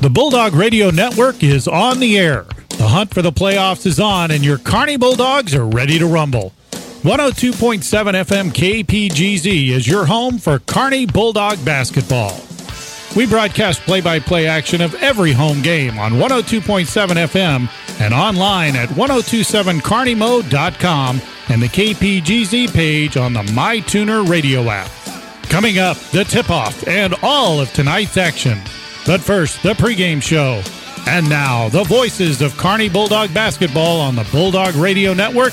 The Bulldog Radio Network is on the air. The hunt for the playoffs is on, and your Kearney Bulldogs are ready to rumble. 102.7 FM KPGZ is your home for Kearney Bulldog basketball. We broadcast play by play action of every home game on 102.7 FM and online at 1027carneymo.com and the KPGZ page on the MyTuner radio app. Coming up, the tip off and all of tonight's action. But first, the pregame show. And now, the voices of Kearney Bulldog basketball on the Bulldog Radio Network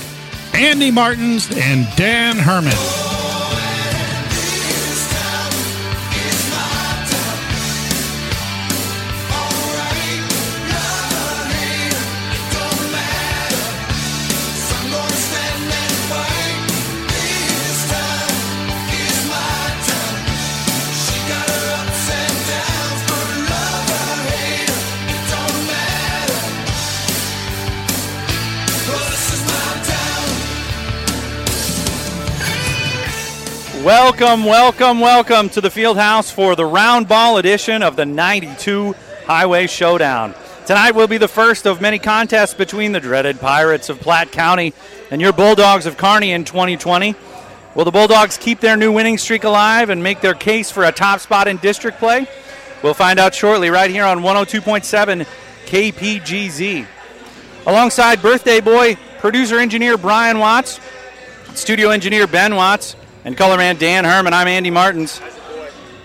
Andy Martins and Dan Herman. Welcome, welcome, welcome to the field house for the round ball edition of the 92 Highway Showdown. Tonight will be the first of many contests between the dreaded Pirates of Platte County and your Bulldogs of Kearney in 2020. Will the Bulldogs keep their new winning streak alive and make their case for a top spot in district play? We'll find out shortly right here on 102.7 KPGZ. Alongside birthday boy, producer engineer Brian Watts, studio engineer Ben Watts, and color man Dan Herman. I'm Andy Martins.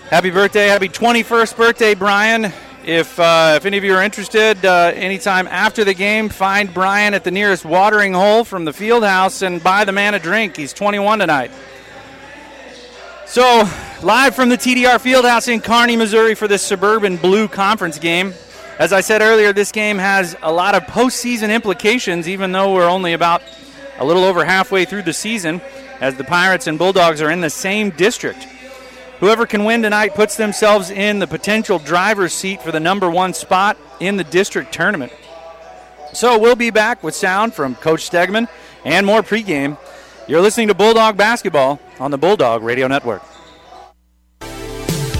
Happy birthday, happy 21st birthday, Brian. If, uh, if any of you are interested, uh, anytime after the game, find Brian at the nearest watering hole from the field house and buy the man a drink. He's 21 tonight. So, live from the TDR Fieldhouse in Kearney, Missouri for this Suburban Blue Conference game. As I said earlier, this game has a lot of postseason implications, even though we're only about a little over halfway through the season as the Pirates and Bulldogs are in the same district. Whoever can win tonight puts themselves in the potential driver's seat for the number one spot in the district tournament. So we'll be back with sound from Coach Stegman and more pregame. You're listening to Bulldog Basketball on the Bulldog Radio Network.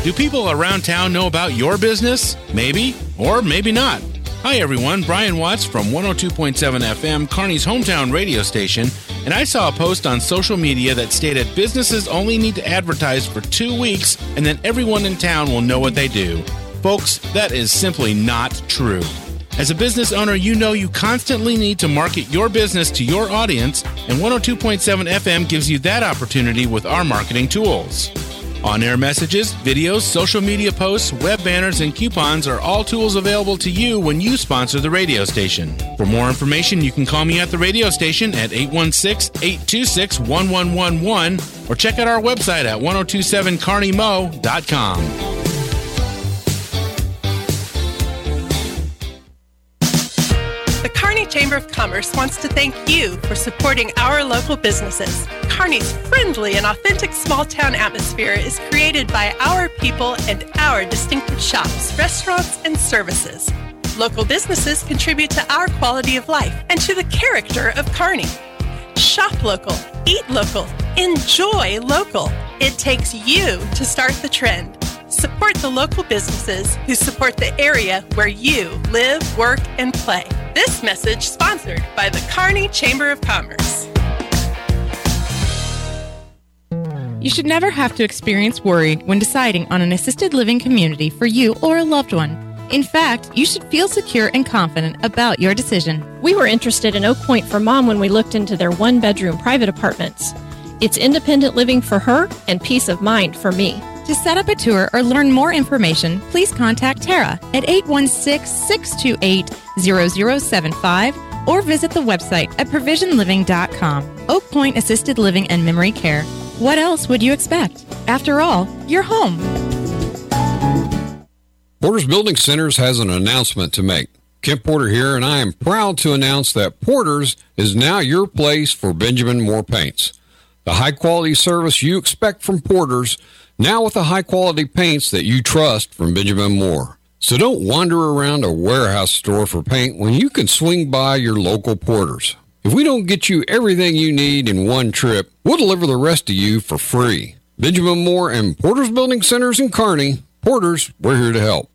Do people around town know about your business? Maybe, or maybe not. Hi, everyone. Brian Watts from 102.7 FM, Kearney's hometown radio station, and I saw a post on social media that stated businesses only need to advertise for two weeks and then everyone in town will know what they do. Folks, that is simply not true. As a business owner, you know you constantly need to market your business to your audience, and 102.7 FM gives you that opportunity with our marketing tools. On air messages, videos, social media posts, web banners, and coupons are all tools available to you when you sponsor the radio station. For more information, you can call me at the radio station at 816 826 1111 or check out our website at 1027carneymo.com. Chamber of Commerce wants to thank you for supporting our local businesses. Kearney's friendly and authentic small town atmosphere is created by our people and our distinctive shops, restaurants, and services. Local businesses contribute to our quality of life and to the character of Kearney. Shop local, eat local, enjoy local. It takes you to start the trend. Support the local businesses who support the area where you live, work, and play. This message sponsored by the Kearney Chamber of Commerce. You should never have to experience worry when deciding on an assisted living community for you or a loved one. In fact, you should feel secure and confident about your decision. We were interested in Oak Point for mom when we looked into their one bedroom private apartments. It's independent living for her and peace of mind for me. To set up a tour or learn more information, please contact Tara at 816 628 0075 or visit the website at provisionliving.com. Oak Point Assisted Living and Memory Care. What else would you expect? After all, you're home. Porter's Building Centers has an announcement to make. Kent Porter here, and I am proud to announce that Porter's is now your place for Benjamin Moore paints. The high quality service you expect from Porter's now with the high quality paints that you trust from Benjamin Moore. So don't wander around a warehouse store for paint when you can swing by your local porters. If we don't get you everything you need in one trip, we'll deliver the rest to you for free. Benjamin Moore and Porter's Building Centers in Kearney. Porters, we're here to help.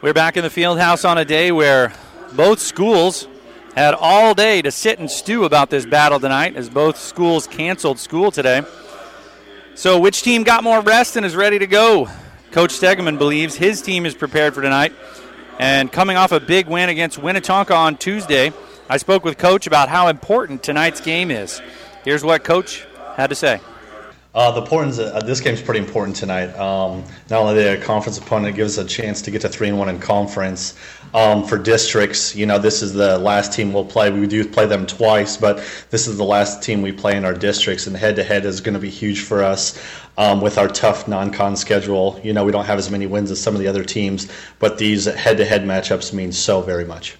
We're back in the field house on a day where both schools had all day to sit and stew about this battle tonight as both schools canceled school today. So, which team got more rest and is ready to go? Coach Stegeman believes his team is prepared for tonight. And coming off a big win against Winnetonka on Tuesday, I spoke with Coach about how important tonight's game is. Here's what Coach had to say. Uh, the importance of, uh, this game is pretty important tonight. Um, not only the conference opponent gives us a chance to get to three and one in conference. Um, for districts, you know, this is the last team we'll play. We do play them twice, but this is the last team we play in our districts, and head to head is going to be huge for us. Um, with our tough non-con schedule, you know, we don't have as many wins as some of the other teams, but these head-to-head matchups mean so very much.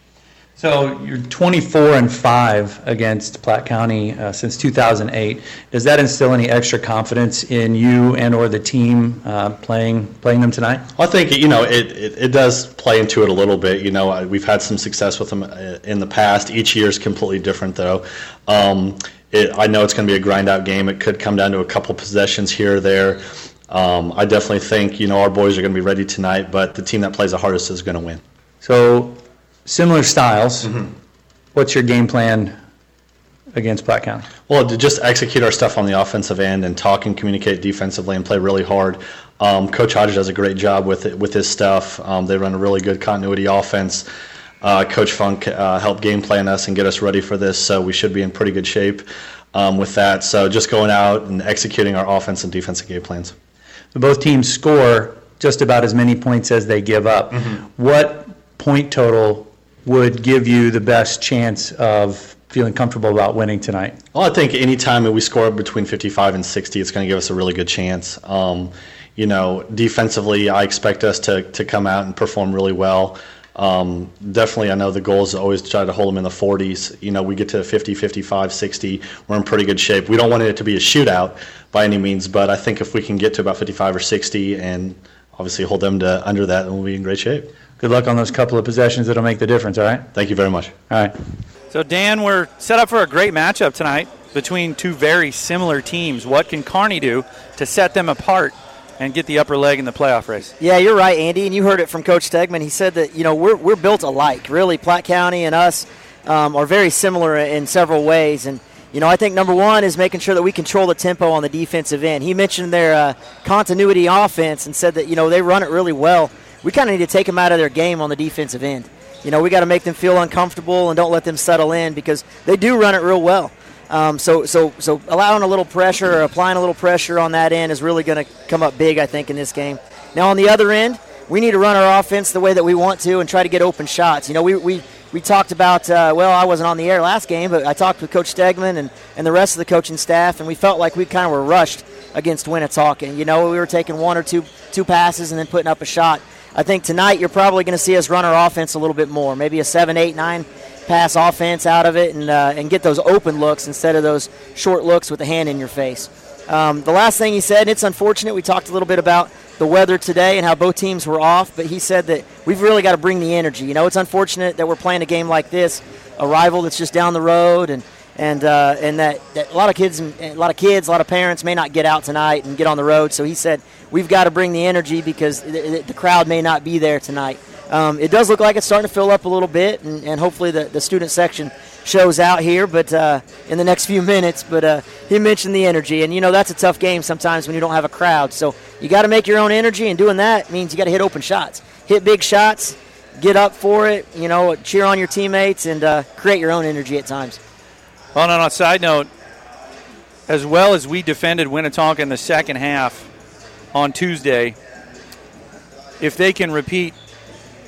So you're 24 and five against Platte County uh, since 2008. Does that instill any extra confidence in you and or the team uh, playing playing them tonight? Well, I think you know it, it, it, does play into it a little bit. You know, we've had some success with them uh, in the past. Each year is completely different, though. Um, it, I know it's going to be a grind out game. It could come down to a couple possessions here or there. Um, I definitely think you know our boys are going to be ready tonight, but the team that plays the hardest is going to win. So similar styles. Mm-hmm. What's your game plan against Platte County? Well, to just execute our stuff on the offensive end and talk and communicate defensively and play really hard. Um, Coach Hodges does a great job with it, with his stuff. Um, they run a really good continuity offense. Uh, Coach Funk uh, helped game plan us and get us ready for this, so we should be in pretty good shape um, with that. So just going out and executing our offense and defensive game plans. Both teams score just about as many points as they give up. Mm-hmm. What point total would give you the best chance of feeling comfortable about winning tonight? Well, I think anytime that we score between 55 and 60, it's going to give us a really good chance. Um, you know, defensively, I expect us to, to come out and perform really well. Um, definitely, I know the goal is always to try to hold them in the 40s. You know, we get to 50, 55, 60, we're in pretty good shape. We don't want it to be a shootout by any means, but I think if we can get to about 55 or 60 and obviously hold them to under that, then we'll be in great shape good luck on those couple of possessions that'll make the difference, all right? Thank you very much. All right. So, Dan, we're set up for a great matchup tonight between two very similar teams. What can Kearney do to set them apart and get the upper leg in the playoff race? Yeah, you're right, Andy, and you heard it from Coach Stegman. He said that, you know, we're, we're built alike. Really, Platte County and us um, are very similar in several ways. And, you know, I think number one is making sure that we control the tempo on the defensive end. He mentioned their uh, continuity offense and said that, you know, they run it really well we kind of need to take them out of their game on the defensive end. You know, we got to make them feel uncomfortable and don't let them settle in because they do run it real well. Um, so, so, so allowing a little pressure or applying a little pressure on that end is really going to come up big, I think, in this game. Now, on the other end, we need to run our offense the way that we want to and try to get open shots. You know, we, we, we talked about, uh, well, I wasn't on the air last game, but I talked with Coach Stegman and, and the rest of the coaching staff, and we felt like we kind of were rushed against Winnetonka. You know, we were taking one or two, two passes and then putting up a shot. I think tonight you're probably going to see us run our offense a little bit more, maybe a seven, eight, nine pass offense out of it, and uh, and get those open looks instead of those short looks with the hand in your face. Um, the last thing he said, and it's unfortunate, we talked a little bit about the weather today and how both teams were off, but he said that we've really got to bring the energy. You know, it's unfortunate that we're playing a game like this, a rival that's just down the road, and and uh, and that, that a lot of kids a lot of kids, a lot of parents may not get out tonight and get on the road. So he said we've got to bring the energy because the, the crowd may not be there tonight. Um, it does look like it's starting to fill up a little bit, and, and hopefully the, the student section shows out here, but uh, in the next few minutes. But uh, he mentioned the energy, and you know that's a tough game sometimes when you don't have a crowd. So you got to make your own energy, and doing that means you got to hit open shots, hit big shots, get up for it. You know, cheer on your teammates, and uh, create your own energy at times. Well, on a side note, as well as we defended Winnetonka in the second half on Tuesday, if they can repeat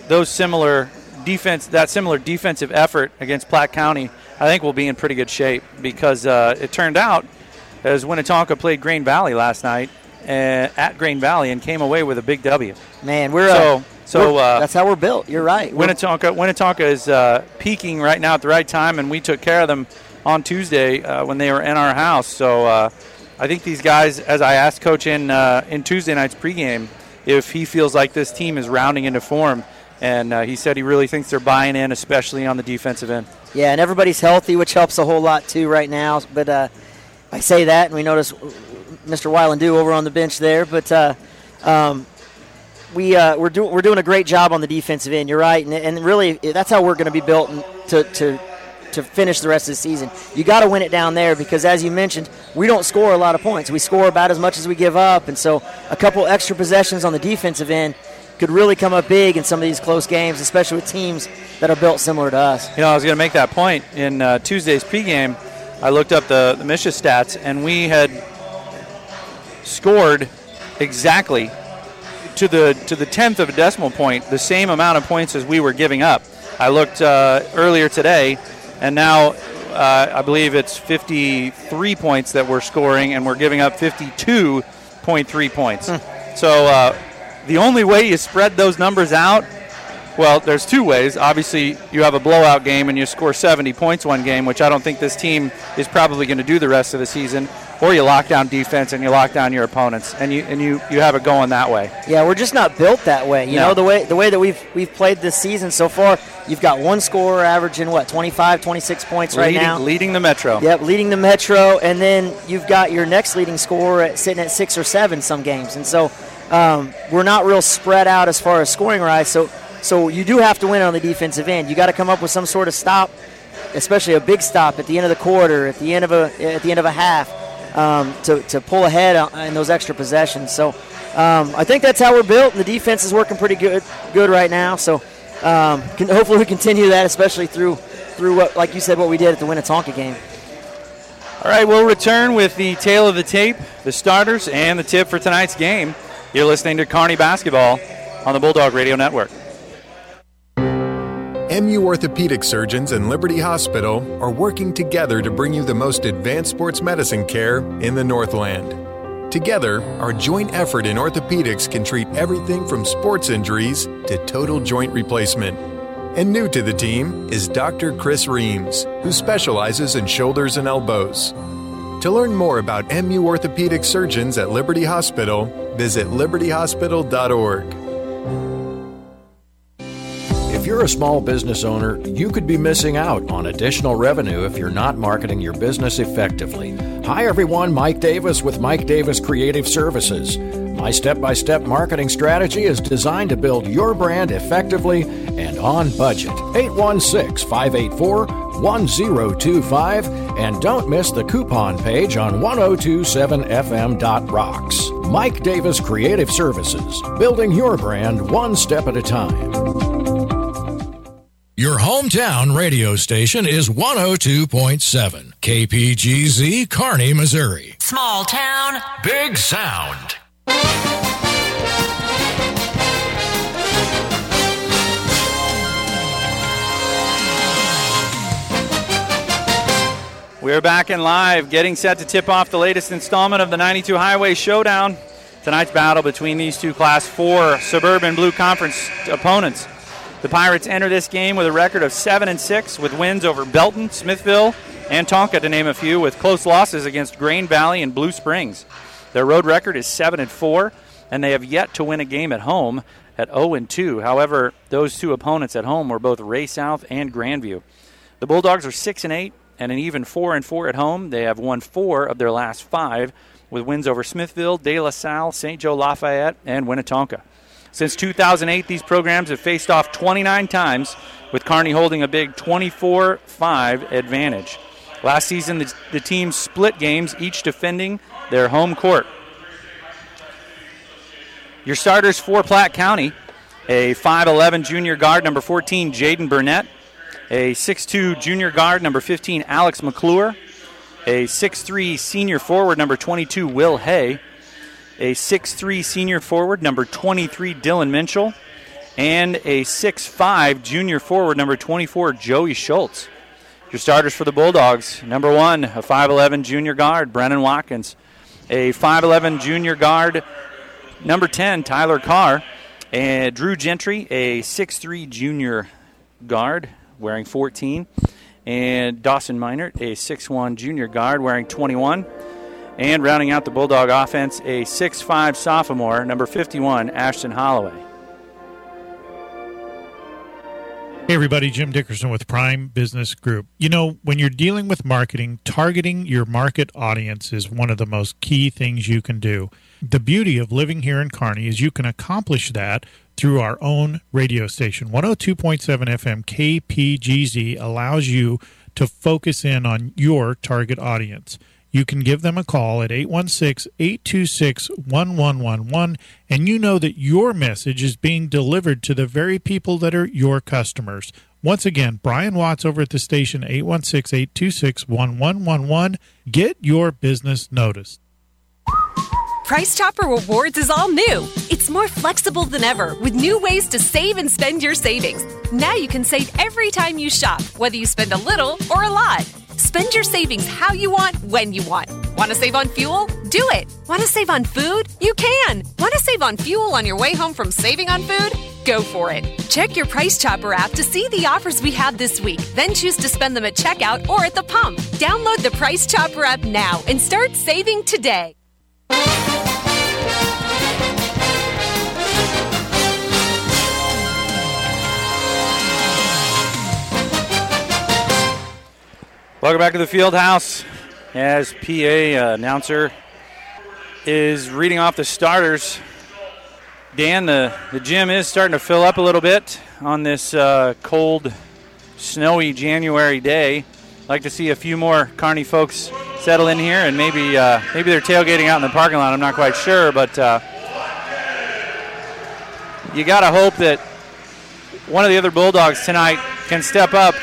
those similar defense, that similar defensive effort against Platte County, I think we'll be in pretty good shape because uh, it turned out as Winnetonka played Grain Valley last night uh, at Grain Valley and came away with a big W. Man, we're so. Uh, so uh, that's how we're built. You're right. Winnetonka, Winnetonka is uh, peaking right now at the right time, and we took care of them on Tuesday uh, when they were in our house. So uh, I think these guys, as I asked Coach in uh, in Tuesday night's pregame, if he feels like this team is rounding into form, and uh, he said he really thinks they're buying in, especially on the defensive end. Yeah, and everybody's healthy, which helps a whole lot too right now. But uh, I say that, and we notice Mr. Weiland do over on the bench there, but. Uh, um, we uh, we're doing we're doing a great job on the defensive end. You're right, and, and really that's how we're going to be built to to to finish the rest of the season. You got to win it down there because, as you mentioned, we don't score a lot of points. We score about as much as we give up, and so a couple extra possessions on the defensive end could really come up big in some of these close games, especially with teams that are built similar to us. You know, I was going to make that point in uh, Tuesday's pregame. I looked up the the MSHSAA stats, and we had scored exactly to the to the tenth of a decimal point the same amount of points as we were giving up. I looked uh, earlier today, and now uh, I believe it's 53 points that we're scoring, and we're giving up 52.3 points. Hmm. So uh, the only way you spread those numbers out well, there's two ways. Obviously, you have a blowout game and you score 70 points one game, which I don't think this team is probably going to do the rest of the season. Or you lock down defense and you lock down your opponents, and you and you, you have it going that way. Yeah, we're just not built that way. You no. know the way the way that we've we've played this season so far. You've got one scorer averaging what 25, 26 points leading, right now, leading the Metro. Yep, leading the Metro, and then you've got your next leading scorer at, sitting at six or seven some games, and so um, we're not real spread out as far as scoring rise. So so you do have to win on the defensive end. You got to come up with some sort of stop, especially a big stop at the end of the quarter, at the end of a at the end of a half, um, to, to pull ahead in those extra possessions. So um, I think that's how we're built, and the defense is working pretty good good right now. So um, can, hopefully we continue that, especially through through what, like you said, what we did at the Winnetonka game. All right, we'll return with the tale of the tape, the starters, and the tip for tonight's game. You're listening to Kearney Basketball on the Bulldog Radio Network. MU orthopedic surgeons and Liberty Hospital are working together to bring you the most advanced sports medicine care in the Northland. Together, our joint effort in orthopedics can treat everything from sports injuries to total joint replacement. And new to the team is Dr. Chris Reams, who specializes in shoulders and elbows. To learn more about MU orthopedic surgeons at Liberty Hospital, visit libertyhospital.org. If you're a small business owner, you could be missing out on additional revenue if you're not marketing your business effectively. Hi, everyone. Mike Davis with Mike Davis Creative Services. My step by step marketing strategy is designed to build your brand effectively and on budget. 816 584 1025. And don't miss the coupon page on 1027fm.rocks. Mike Davis Creative Services, building your brand one step at a time. Your hometown radio station is 102.7 KPGZ Kearney, Missouri. Small town, big sound. We're back in live, getting set to tip off the latest installment of the 92 Highway Showdown. Tonight's battle between these two Class 4 Suburban Blue Conference opponents. The Pirates enter this game with a record of 7 and 6 with wins over Belton, Smithville, and Tonka to name a few with close losses against Grain Valley and Blue Springs. Their road record is 7 and 4 and they have yet to win a game at home at 0 and 2. However, those two opponents at home were both Ray South and Grandview. The Bulldogs are 6 and 8 and an even 4 and 4 at home. They have won 4 of their last 5 with wins over Smithville, De La Salle, St. Joe Lafayette, and Winnetonka. Since 2008, these programs have faced off 29 times, with Kearney holding a big 24 5 advantage. Last season, the, the teams split games, each defending their home court. Your starters for Platte County a 5'11 junior guard, number 14, Jaden Burnett, a 6'2 junior guard, number 15, Alex McClure, a 6'3 senior forward, number 22, Will Hay, a 6'3 senior forward, number 23, Dylan Minchell, and a 6'5 junior forward, number 24, Joey Schultz. Your starters for the Bulldogs number one, a 5'11 junior guard, Brennan Watkins, a 5'11 junior guard, number 10, Tyler Carr, and Drew Gentry, a 6'3 junior guard, wearing 14, and Dawson Minert, a 6'1 junior guard, wearing 21. And rounding out the Bulldog offense, a 6'5 sophomore, number 51, Ashton Holloway. Hey, everybody, Jim Dickerson with Prime Business Group. You know, when you're dealing with marketing, targeting your market audience is one of the most key things you can do. The beauty of living here in Kearney is you can accomplish that through our own radio station. 102.7 FM KPGZ allows you to focus in on your target audience. You can give them a call at 816 826 1111, and you know that your message is being delivered to the very people that are your customers. Once again, Brian Watts over at the station 816 826 1111. Get your business noticed. Price Chopper Rewards is all new. It's more flexible than ever with new ways to save and spend your savings. Now you can save every time you shop, whether you spend a little or a lot. Spend your savings how you want, when you want. Want to save on fuel? Do it. Want to save on food? You can. Want to save on fuel on your way home from saving on food? Go for it. Check your Price Chopper app to see the offers we have this week. Then choose to spend them at checkout or at the pump. Download the Price Chopper app now and start saving today. Welcome back to the field house as PA uh, announcer is reading off the starters. Dan, the, the gym is starting to fill up a little bit on this uh, cold, snowy January day. Like to see a few more Kearney folks settle in here, and maybe uh, maybe they're tailgating out in the parking lot. I'm not quite sure, but uh, you got to hope that one of the other Bulldogs tonight can step up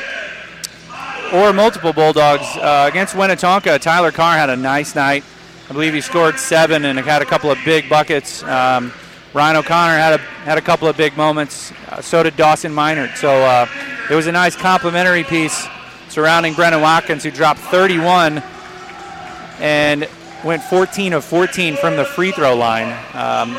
or multiple Bulldogs. Uh, against Winnetonka, Tyler Carr had a nice night. I believe he scored seven and had a couple of big buckets. Um, Ryan O'Connor had a had a couple of big moments. Uh, so did Dawson Minert. So uh, it was a nice complimentary piece surrounding Brennan Watkins, who dropped 31 and went 14 of 14 from the free throw line. Um,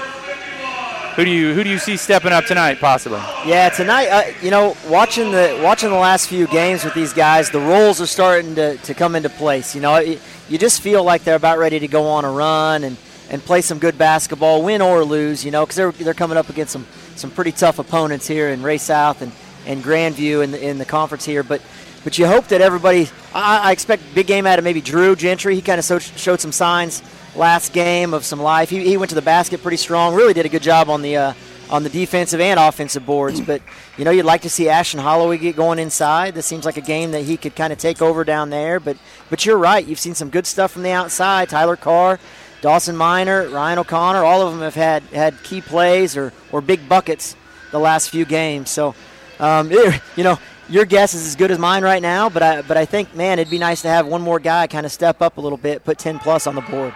who do you who do you see stepping up tonight, possibly? Yeah, tonight, uh, you know, watching the watching the last few games with these guys, the roles are starting to, to come into place. You know, you just feel like they're about ready to go on a run and, and play some good basketball, win or lose. You know, because they're they're coming up against some some pretty tough opponents here in Ray South and, and Grandview in the, in the conference here, but. But you hope that everybody. I, I expect big game out of maybe Drew Gentry. He kind of so, showed some signs last game of some life. He, he went to the basket pretty strong. Really did a good job on the uh, on the defensive and offensive boards. But you know, you'd like to see Ashton Holloway get going inside. This seems like a game that he could kind of take over down there. But but you're right. You've seen some good stuff from the outside. Tyler Carr, Dawson Minert, Ryan O'Connor. All of them have had had key plays or or big buckets the last few games. So. Um, you know, your guess is as good as mine right now, but I but I think man, it'd be nice to have one more guy kind of step up a little bit, put 10 plus on the board.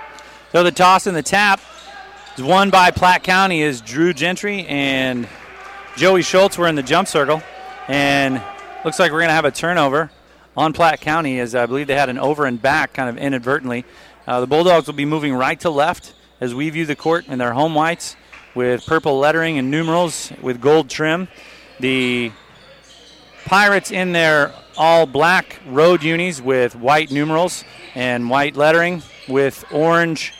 So the toss and the tap is won by Platte County is Drew Gentry and Joey Schultz were in the jump circle, and looks like we're going to have a turnover on Platte County as I believe they had an over and back kind of inadvertently. Uh, the Bulldogs will be moving right to left as we view the court in their home whites with purple lettering and numerals with gold trim. The Pirates in their all black road unis with white numerals and white lettering with orange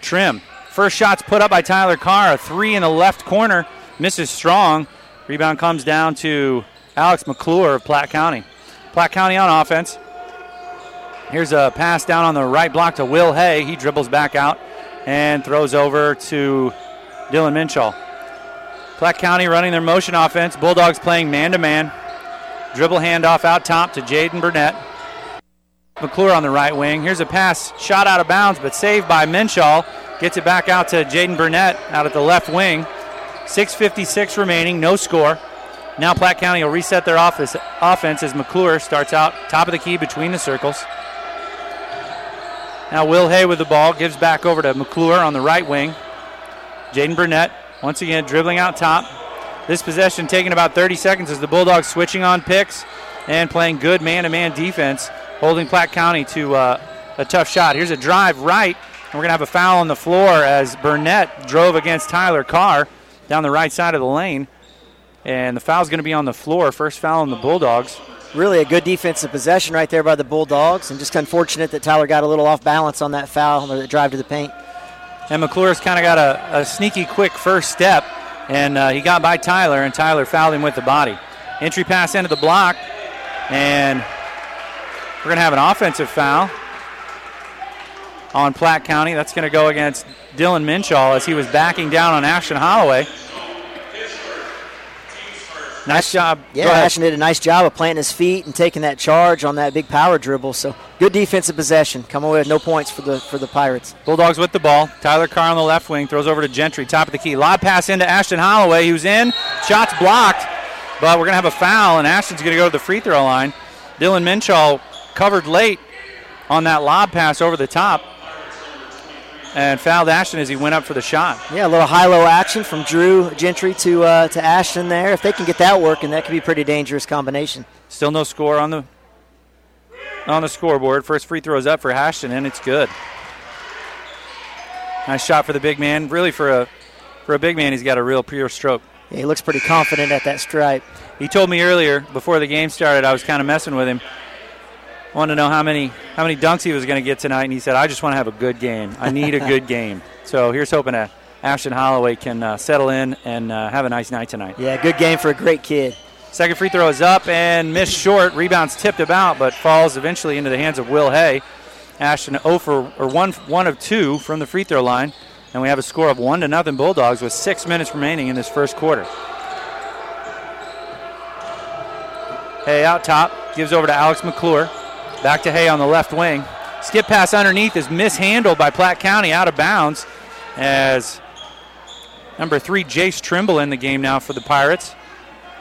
trim. First shot's put up by Tyler Carr, a three in the left corner, misses strong. Rebound comes down to Alex McClure of Platte County. Platte County on offense. Here's a pass down on the right block to Will Hay. He dribbles back out and throws over to Dylan Minshaw. Platte County running their motion offense. Bulldogs playing man to man. Dribble handoff out top to Jaden Burnett. McClure on the right wing. Here's a pass shot out of bounds, but saved by Minshaw. Gets it back out to Jaden Burnett out at the left wing. 6.56 remaining, no score. Now Platte County will reset their office, offense as McClure starts out top of the key between the circles. Now Will Hay with the ball gives back over to McClure on the right wing. Jaden Burnett once again dribbling out top. This possession taking about 30 seconds as the Bulldogs switching on picks and playing good man-to-man defense, holding Platte County to uh, a tough shot. Here's a drive right, and we're going to have a foul on the floor as Burnett drove against Tyler Carr down the right side of the lane. And the foul's going to be on the floor. First foul on the Bulldogs. Really a good defensive possession right there by the Bulldogs, and just unfortunate that Tyler got a little off balance on that foul or that drive to the paint. And McClure's kind of got a, a, sneaky quick first step, and uh, he got by Tyler, and Tyler fouled him with the body. Entry pass into the block, and we're going to have an offensive foul on Platte County. That's going to go against Dylan Minshaw as he was backing down on Ashton Holloway. Nice job. Yeah, Ashton did a nice job of planting his feet and taking that charge on that big power dribble. So good defensive possession. Come away with no points for the for the Pirates. Bulldogs with the ball. Tyler Carr on the left wing throws over to Gentry, top of the key. Lob pass into Ashton Holloway, who's in. Shots blocked, but we're going to have a foul, and Ashton's going to go to the free throw line. Dylan Minshaw covered late on that lob pass over the top and fouled Ashton as he went up for the shot. Yeah, a little high-low action from Drew Gentry to uh, to Ashton there. If they can get that working, that could be a pretty dangerous combination. Still no score on the on the scoreboard. First free throws up for Ashton, and it's good. Nice shot for the big man. Really, for a for a big man, he's got a real pure stroke. Yeah, he looks pretty confident at that stripe. He told me earlier before the game started, I was kind of messing with him. Wanted to know how many how many dunks he was going to get tonight, and he said, "I just want to have a good game. I need a good game." So here's hoping that Ashton Holloway can uh, settle in and uh, have a nice night tonight. Yeah, good game for a great kid. Second free throw is up and missed short. Rebounds tipped about, but falls eventually into the hands of Will Hay. Ashton 0 for or one one of two from the free throw line, and we have a score of one to nothing Bulldogs with six minutes remaining in this first quarter. Hay out top gives over to Alex McClure. Back to Hay on the left wing. Skip pass underneath is mishandled by Platte County out of bounds as number three Jace Trimble in the game now for the Pirates.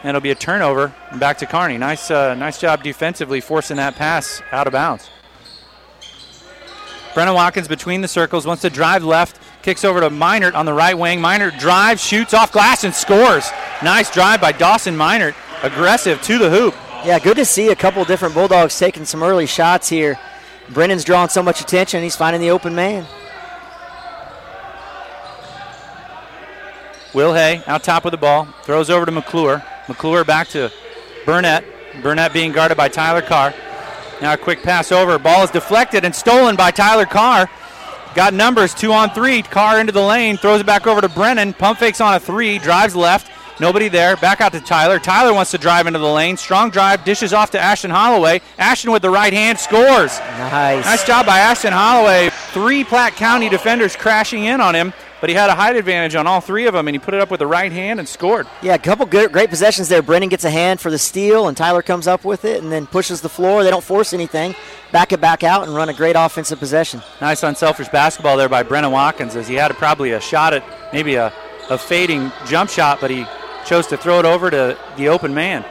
And it'll be a turnover and back to Kearney. Nice, uh, nice job defensively forcing that pass out of bounds. Brennan Watkins between the circles wants to drive left, kicks over to Minert on the right wing. Minert drives, shoots off glass, and scores. Nice drive by Dawson Minert, aggressive to the hoop. Yeah, good to see a couple different Bulldogs taking some early shots here. Brennan's drawing so much attention, he's finding the open man. Will Hay out top with the ball, throws over to McClure. McClure back to Burnett. Burnett being guarded by Tyler Carr. Now a quick pass over. Ball is deflected and stolen by Tyler Carr. Got numbers two on three. Carr into the lane, throws it back over to Brennan. Pump fakes on a three, drives left. Nobody there. Back out to Tyler. Tyler wants to drive into the lane. Strong drive, dishes off to Ashton Holloway. Ashton with the right hand scores. Nice. Nice job by Ashton Holloway. Three Platte County defenders crashing in on him, but he had a height advantage on all three of them, and he put it up with the right hand and scored. Yeah, a couple good, great possessions there. Brennan gets a hand for the steal, and Tyler comes up with it and then pushes the floor. They don't force anything. Back it back out and run a great offensive possession. Nice unselfish basketball there by Brennan Watkins as he had probably a shot at maybe a, a fading jump shot, but he chose to throw it over to the open man.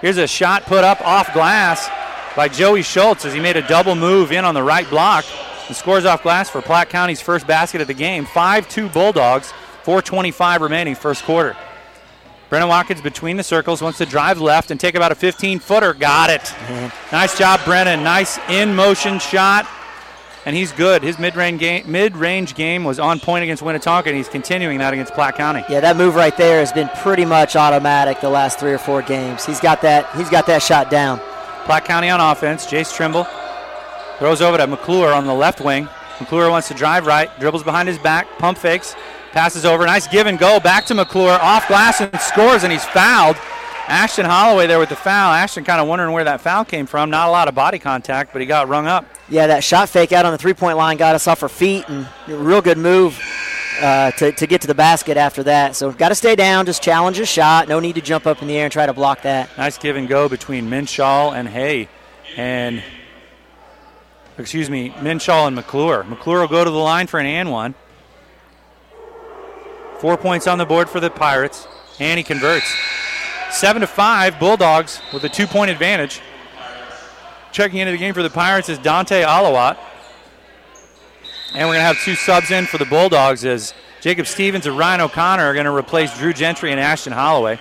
Here's a shot put up off glass by Joey Schultz as he made a double move in on the right block and scores off glass for Platte County's first basket of the game. 5 2 Bulldogs, 4.25 remaining first quarter. Brennan Watkins between the circles wants to drive left and take about a 15 footer. Got it. Nice job, Brennan. Nice in motion shot. And he's good. His mid-range game, mid-range game was on point against Winnetonka, and he's continuing that against Platte County. Yeah, that move right there has been pretty much automatic the last three or four games. He's got that. He's got that shot down. Platte County on offense. Jace Trimble throws over to McClure on the left wing. McClure wants to drive right, dribbles behind his back, pump fakes, passes over. Nice give and go back to McClure, off glass and scores, and he's fouled. Ashton Holloway there with the foul. Ashton kind of wondering where that foul came from. Not a lot of body contact, but he got rung up. Yeah, that shot fake out on the three-point line got us off our feet, and real good move uh, to, to get to the basket after that. So got to stay down, just challenge a shot. No need to jump up in the air and try to block that. Nice give and go between Minshaw and Hay. And, excuse me, Minshaw and McClure. McClure will go to the line for an and one. Four points on the board for the Pirates, and he converts. Seven to five, Bulldogs with a two point advantage. Checking into the game for the Pirates is Dante Alawat. And we're going to have two subs in for the Bulldogs as Jacob Stevens and Ryan O'Connor are going to replace Drew Gentry and Ashton Holloway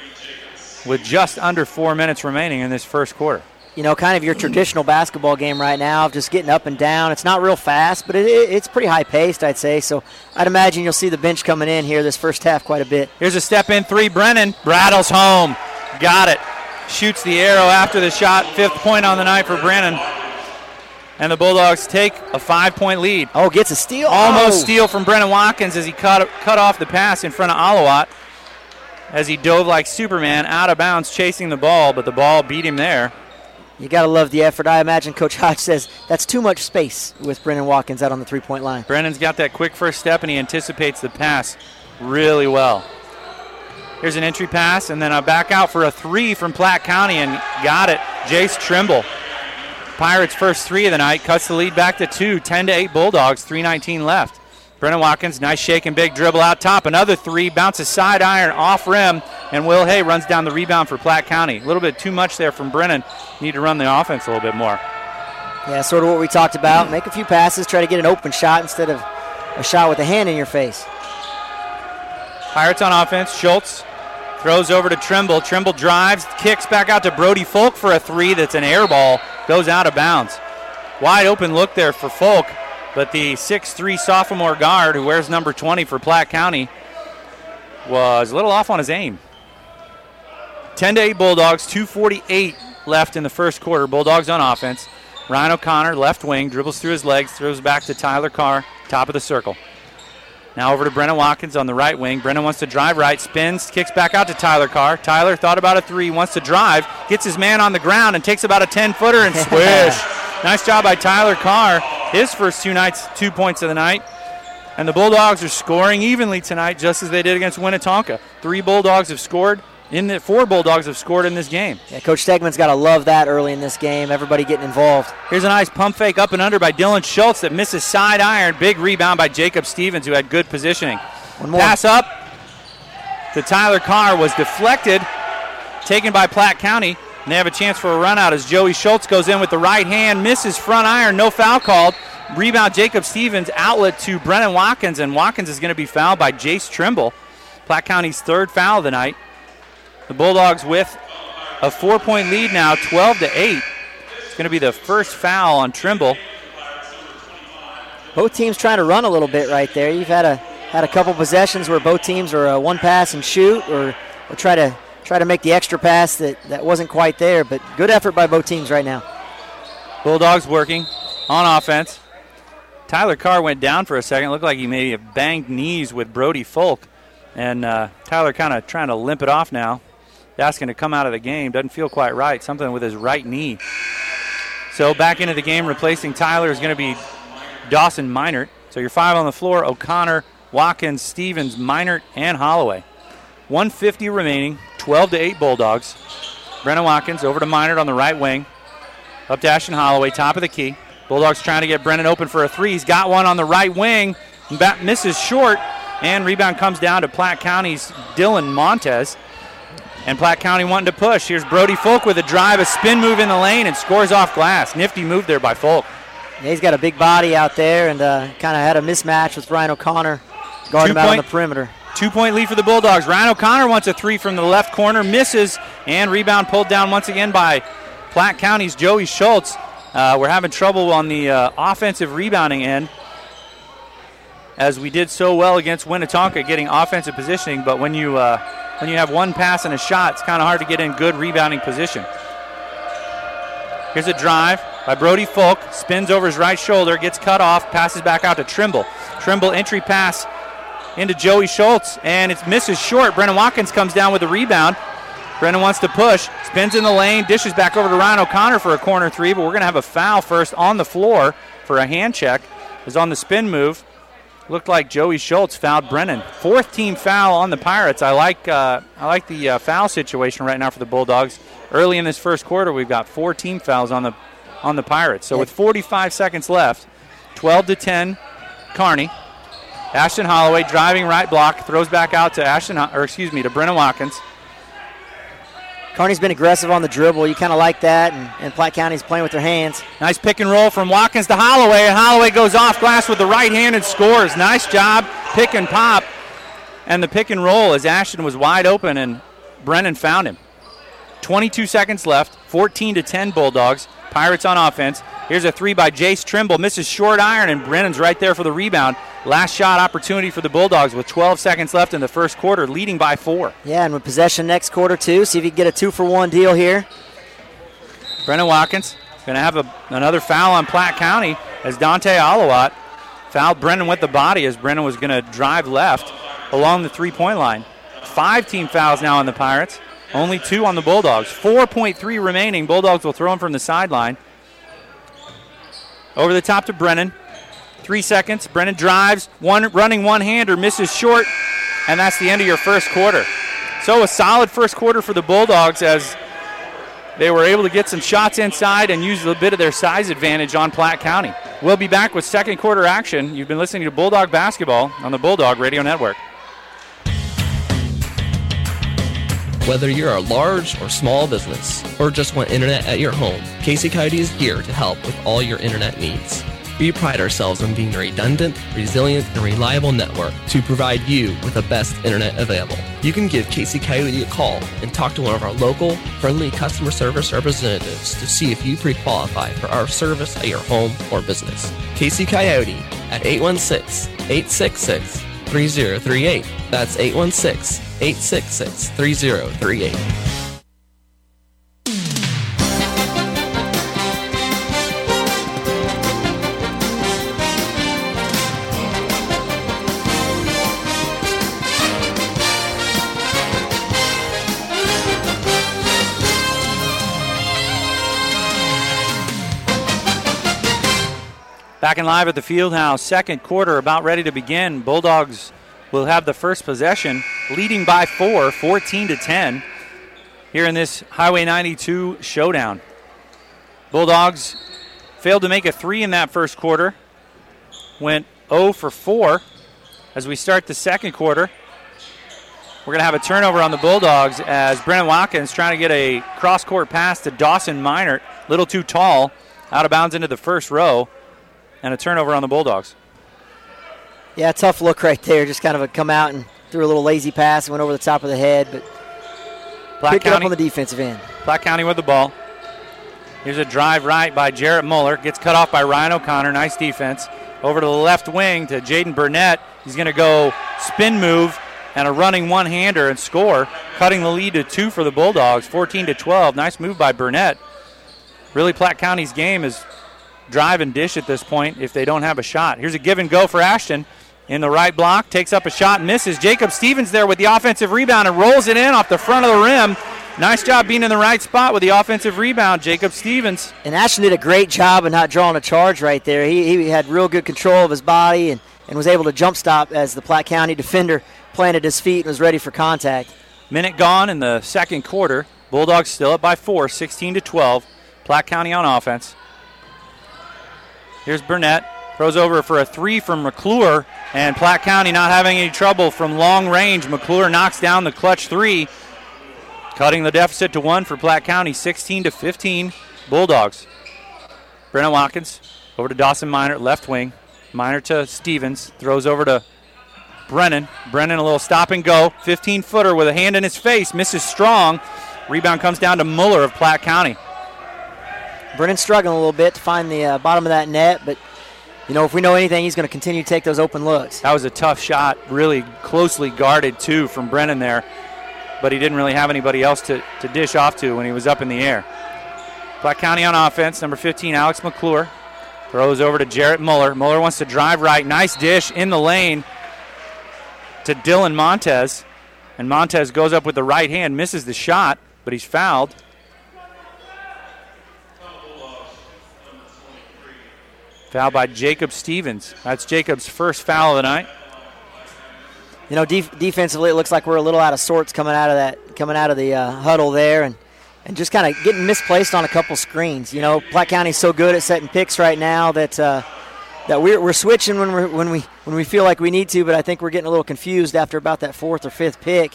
with just under four minutes remaining in this first quarter. You know, kind of your traditional basketball game right now, of just getting up and down. It's not real fast, but it, it, it's pretty high paced, I'd say. So I'd imagine you'll see the bench coming in here this first half quite a bit. Here's a step in three. Brennan rattles home. Got it. Shoots the arrow after the shot. Fifth point on the night for Brennan. And the Bulldogs take a five point lead. Oh, gets a steal. Almost Oh. steal from Brennan Watkins as he cut, cut off the pass in front of Alawat. as he dove like Superman out of bounds chasing the ball, but the ball beat him there. You got to love the effort. I imagine Coach Hodge says that's too much space with Brennan Watkins out on the three point line. Brennan's got that quick first step and he anticipates the pass really well. Here's an entry pass and then a back out for a three from Platte County and got it. Jace Trimble. Pirates' first three of the night cuts the lead back to two. 10 to 8 Bulldogs, 319 left. Brennan Watkins, nice shake and big dribble out top. Another three, bounces side iron off rim, and Will Hay runs down the rebound for Platte County. A little bit too much there from Brennan. Need to run the offense a little bit more. Yeah, sort of what we talked about. Make a few passes, try to get an open shot instead of a shot with a hand in your face. Pirates on offense. Schultz throws over to Trimble. Trimble drives, kicks back out to Brody Folk for a three that's an air ball. Goes out of bounds. Wide open look there for Folk. But the 6'3 sophomore guard who wears number 20 for Platte County was a little off on his aim. 10 to 8 Bulldogs, 248 left in the first quarter. Bulldogs on offense. Ryan O'Connor, left wing, dribbles through his legs, throws back to Tyler Carr, top of the circle. Now over to Brennan Watkins on the right wing. Brennan wants to drive right, spins, kicks back out to Tyler Carr. Tyler thought about a three, wants to drive, gets his man on the ground and takes about a 10 footer and swish. nice job by Tyler Carr. His first two nights, two points of the night. And the Bulldogs are scoring evenly tonight, just as they did against Winnetonka. Three Bulldogs have scored. In the four Bulldogs have scored in this game. Yeah, Coach Stegman's got to love that early in this game. Everybody getting involved. Here's a nice pump fake up and under by Dylan Schultz that misses side iron. Big rebound by Jacob Stevens, who had good positioning. One more. Pass up to Tyler Carr was deflected, taken by Platte County. And they have a chance for a run out as Joey Schultz goes in with the right hand, misses front iron, no foul called. Rebound Jacob Stevens, outlet to Brennan Watkins, and Watkins is going to be fouled by Jace Trimble. Platte County's third foul of the night. The Bulldogs with a four point lead now, 12 to 8. It's going to be the first foul on Trimble. Both teams trying to run a little bit right there. You've had a had a couple possessions where both teams are a one pass and shoot, or, or try to try to make the extra pass that, that wasn't quite there. But good effort by both teams right now. Bulldogs working on offense. Tyler Carr went down for a second. Looked like he maybe have banged knees with Brody Folk. And uh, Tyler kind of trying to limp it off now. Asking to come out of the game. Doesn't feel quite right. Something with his right knee. So back into the game, replacing Tyler is going to be Dawson Minert. So you're five on the floor O'Connor, Watkins, Stevens, Minert, and Holloway. 150 remaining, 12 to 8 Bulldogs. Brennan Watkins over to Minert on the right wing. Up to Ashton Holloway, top of the key. Bulldogs trying to get Brennan open for a three. He's got one on the right wing. Misses short, and rebound comes down to Platte County's Dylan Montez. And Platte County wanting to push. Here's Brody Folk with a drive, a spin move in the lane, and scores off glass. Nifty move there by Folk. Yeah, he's got a big body out there and uh, kind of had a mismatch with Ryan O'Connor guarding him out on the perimeter. Two point lead for the Bulldogs. Ryan O'Connor wants a three from the left corner, misses, and rebound pulled down once again by Platte County's Joey Schultz. Uh, we're having trouble on the uh, offensive rebounding end as we did so well against Winnetonka getting offensive positioning, but when you uh, when you have one pass and a shot, it's kind of hard to get in good rebounding position. Here's a drive by Brody Folk, spins over his right shoulder, gets cut off, passes back out to Trimble. Trimble entry pass into Joey Schultz, and it misses short. Brennan Watkins comes down with a rebound. Brennan wants to push, spins in the lane, dishes back over to Ryan O'Connor for a corner three, but we're going to have a foul first on the floor for a hand check. Is on the spin move. Looked like Joey Schultz fouled Brennan. Fourth team foul on the Pirates. I like uh, I like the uh, foul situation right now for the Bulldogs. Early in this first quarter, we've got four team fouls on the on the Pirates. So with 45 seconds left, 12 to 10, Kearney. Ashton Holloway driving right block, throws back out to Ashton, or excuse me, to Brennan Watkins. Kearney's been aggressive on the dribble. You kind of like that, and, and Platte County's playing with their hands. Nice pick and roll from Watkins to Holloway, and Holloway goes off glass with the right hand and scores. Nice job, pick and pop. And the pick and roll as Ashton was wide open, and Brennan found him. 22 seconds left, 14 to 10 Bulldogs. Pirates on offense. Here's a three by Jace Trimble. Misses short iron, and Brennan's right there for the rebound. Last shot opportunity for the Bulldogs with 12 seconds left in the first quarter, leading by four. Yeah, and with possession next quarter, too. See if you can get a two for one deal here. Brennan Watkins going to have a, another foul on Platte County as Dante Alawat fouled Brennan with the body as Brennan was going to drive left along the three point line. five team fouls now on the Pirates, only two on the Bulldogs. 4.3 remaining. Bulldogs will throw him from the sideline. Over the top to Brennan. Three seconds. Brennan drives, one running one hander, misses short, and that's the end of your first quarter. So a solid first quarter for the Bulldogs as they were able to get some shots inside and use a bit of their size advantage on Platte County. We'll be back with second quarter action. You've been listening to Bulldog Basketball on the Bulldog Radio Network. Whether you're a large or small business, or just want internet at your home, Casey Coyote is here to help with all your internet needs. We pride ourselves on being a redundant, resilient, and reliable network to provide you with the best internet available. You can give Casey Coyote a call and talk to one of our local, friendly customer service representatives to see if you pre-qualify for our service at your home or business. Casey Coyote at 816-866-3038. That's 816-866-3038. Back in live at the Fieldhouse, second quarter about ready to begin. Bulldogs will have the first possession, leading by four, 14 to 10, here in this Highway 92 showdown. Bulldogs failed to make a three in that first quarter, went 0 for 4 as we start the second quarter. We're going to have a turnover on the Bulldogs as Brennan Watkins trying to get a cross court pass to Dawson Minert, little too tall, out of bounds into the first row and a turnover on the Bulldogs. Yeah, tough look right there. Just kind of a come out and threw a little lazy pass and went over the top of the head, but Platte picked County- up on the defensive end. Platte County with the ball. Here's a drive right by Jarrett Muller. Gets cut off by Ryan O'Connor. Nice defense. Over to the left wing to Jaden Burnett. He's going to go spin move and a running one hander and score, cutting the lead to two for the Bulldogs, 14 to 12. Nice move by Burnett. Really, Platte County's game is drive and dish at this point if they don't have a shot. Here's a give and go for Ashton in the right block, takes up a shot and misses. Jacob Stevens there with the offensive rebound and rolls it in off the front of the rim. Nice job being in the right spot with the offensive rebound, Jacob Stevens. And Ashton did a great job of not drawing a charge right there. He, he had real good control of his body and, and was able to jump stop as the Platte County defender planted his feet and was ready for contact. Minute gone in the second quarter. Bulldogs still up by four, 16 to 12. Platte County on offense. Here's Burnett. Throws over for a three from McClure, and Platte County not having any trouble from long range. McClure knocks down the clutch three, cutting the deficit to one for Platte County, 16 to 15. Bulldogs. Brennan Watkins over to Dawson Minert, left wing. Minert to Stevens, throws over to Brennan. Brennan a little stop and go, 15 footer with a hand in his face, misses strong. Rebound comes down to Muller of Platte County. Brennan struggling a little bit to find the uh, bottom of that net, but you know if we know anything, he's going to continue to take those open looks. That was a tough shot, really closely guarded too from Brennan there, but he didn't really have anybody else to, to dish off to when he was up in the air. Platte County on offense, number 15, Alex McClure. Throws over to Jarrett Muller. Muller wants to drive right. Nice dish in the lane to Dylan Montez. And Montez goes up with the right hand, misses the shot, but he's fouled. Foul by Jacob Stevens. That's Jacob's first foul of the night. You know, def- defensively, it looks like we're a little out of sorts coming out of that, coming out of the uh, huddle there, and and just kind of getting misplaced on a couple screens. You know, Platte County's so good at setting picks right now that uh, that we're, we're switching when we when we when we feel like we need to, but I think we're getting a little confused after about that fourth or fifth pick,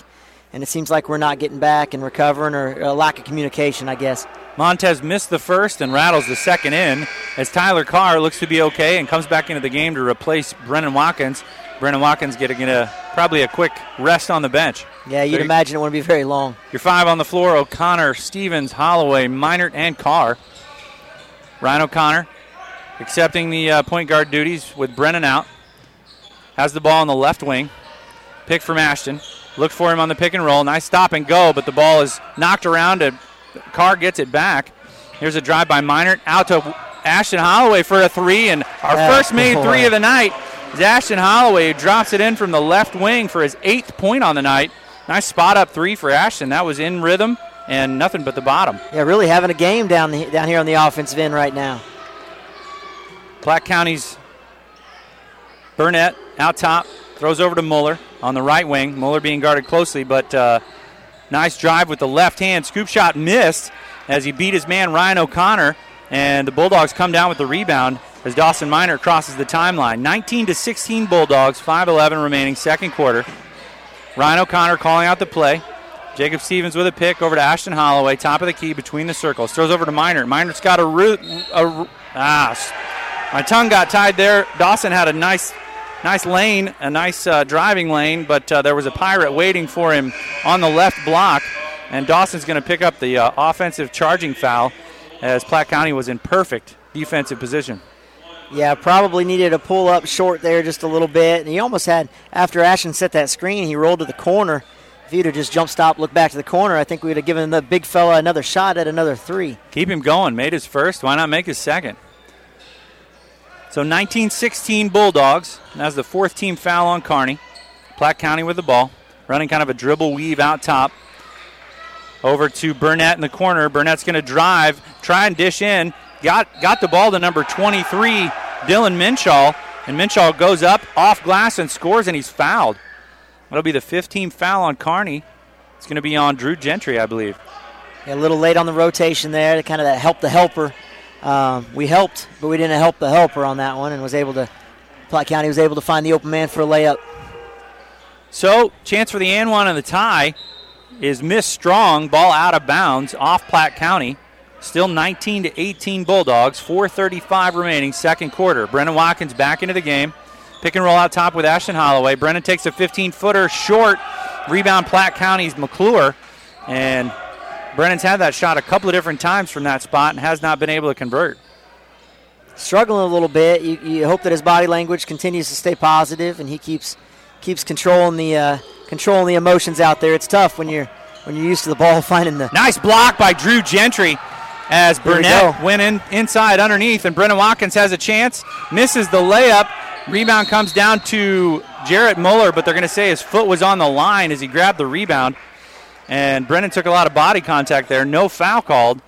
and it seems like we're not getting back and recovering or a lack of communication, I guess. Montez missed the first and rattles the second in as Tyler Carr looks to be okay and comes back into the game to replace Brennan Watkins. Brennan Watkins getting a probably a quick rest on the bench. Yeah, you'd imagine it wouldn't be very long. Your five on the floor: O'Connor, Stevens, Holloway, Minert, and Carr. Ryan O'Connor accepting the uh, point guard duties with Brennan out. Has the ball on the left wing. Pick from Ashton. Look for him on the pick and roll. Nice stop and go, but the ball is knocked around. And Carr gets it back. Here's a drive by Minert out to Ashton Holloway for a three, and our Oh, first made three of the night is Ashton Holloway who drops it in from the left wing for his eighth point on the night. Nice spot up three for Ashton. That was in rhythm and nothing but the bottom. Yeah, really having a game down the, down here on the offensive end right now. Platte County's Burnett out top, throws over to Muller on the right wing. Muller being guarded closely, but uh, nice drive with the left hand. Scoop shot missed as he beat his man Ryan O'Connor, and the Bulldogs come down with the rebound as Dawson Minert crosses the timeline. 19 to 16 Bulldogs, 5:11 remaining, second quarter. Ryan O'Connor calling out the play. Jacob Stevens with a pick over to Ashton Holloway, top of the key between the circles. Throws over to Minert. Minert's got a root. A, ah, my tongue got tied there. Dawson had a nice, nice lane, a nice uh, driving lane, but uh, there was a pirate waiting for him on the left block, and Dawson's going to pick up the uh, offensive charging foul as Platte County was in perfect defensive position. Yeah, probably needed to pull up short there just a little bit. And he almost had, after Ashton set that screen, he rolled to the corner. If he'd have just jump stop, looked back to the corner, I think we would have given the big fella another shot at another three. Keep him going. Made his first. Why not make his second? So 1916 Bulldogs. That's the fourth team foul on Kearney. Platte County with the ball. Running kind of a dribble weave out top. Over to Burnett in the corner. Burnett's going to drive, try and dish in. Got got the ball to number 23, Dylan Minshaw, and Minshaw goes up off glass and scores, and he's fouled. That'll be the 15th foul on Kearney. It's going to be on Drew Gentry, I believe. Yeah, a little late on the rotation there to kind of help the helper. Um, we helped, but we didn't help the helper on that one, and was able to. Platte County was able to find the open man for a layup. So, chance for the and one and the tie is Miss Strong. Ball out of bounds off Platte County. Still 19 to 18 Bulldogs. 4:35 remaining, second quarter. Brennan Watkins back into the game. Pick and roll out top with Ashton Holloway. Brennan takes a 15-footer short. Rebound Platte County's McClure, and Brennan's had that shot a couple of different times from that spot and has not been able to convert. Struggling a little bit. You, you hope that his body language continues to stay positive and he keeps keeps controlling the uh, controlling the emotions out there. It's tough when you're when you're used to the ball finding the nice block by Drew Gentry as Burnett went in inside underneath, and Brennan Watkins has a chance, misses the layup. Rebound comes down to Jarrett Muller, but they're going to say his foot was on the line as he grabbed the rebound. And Brennan took a lot of body contact there. No foul called.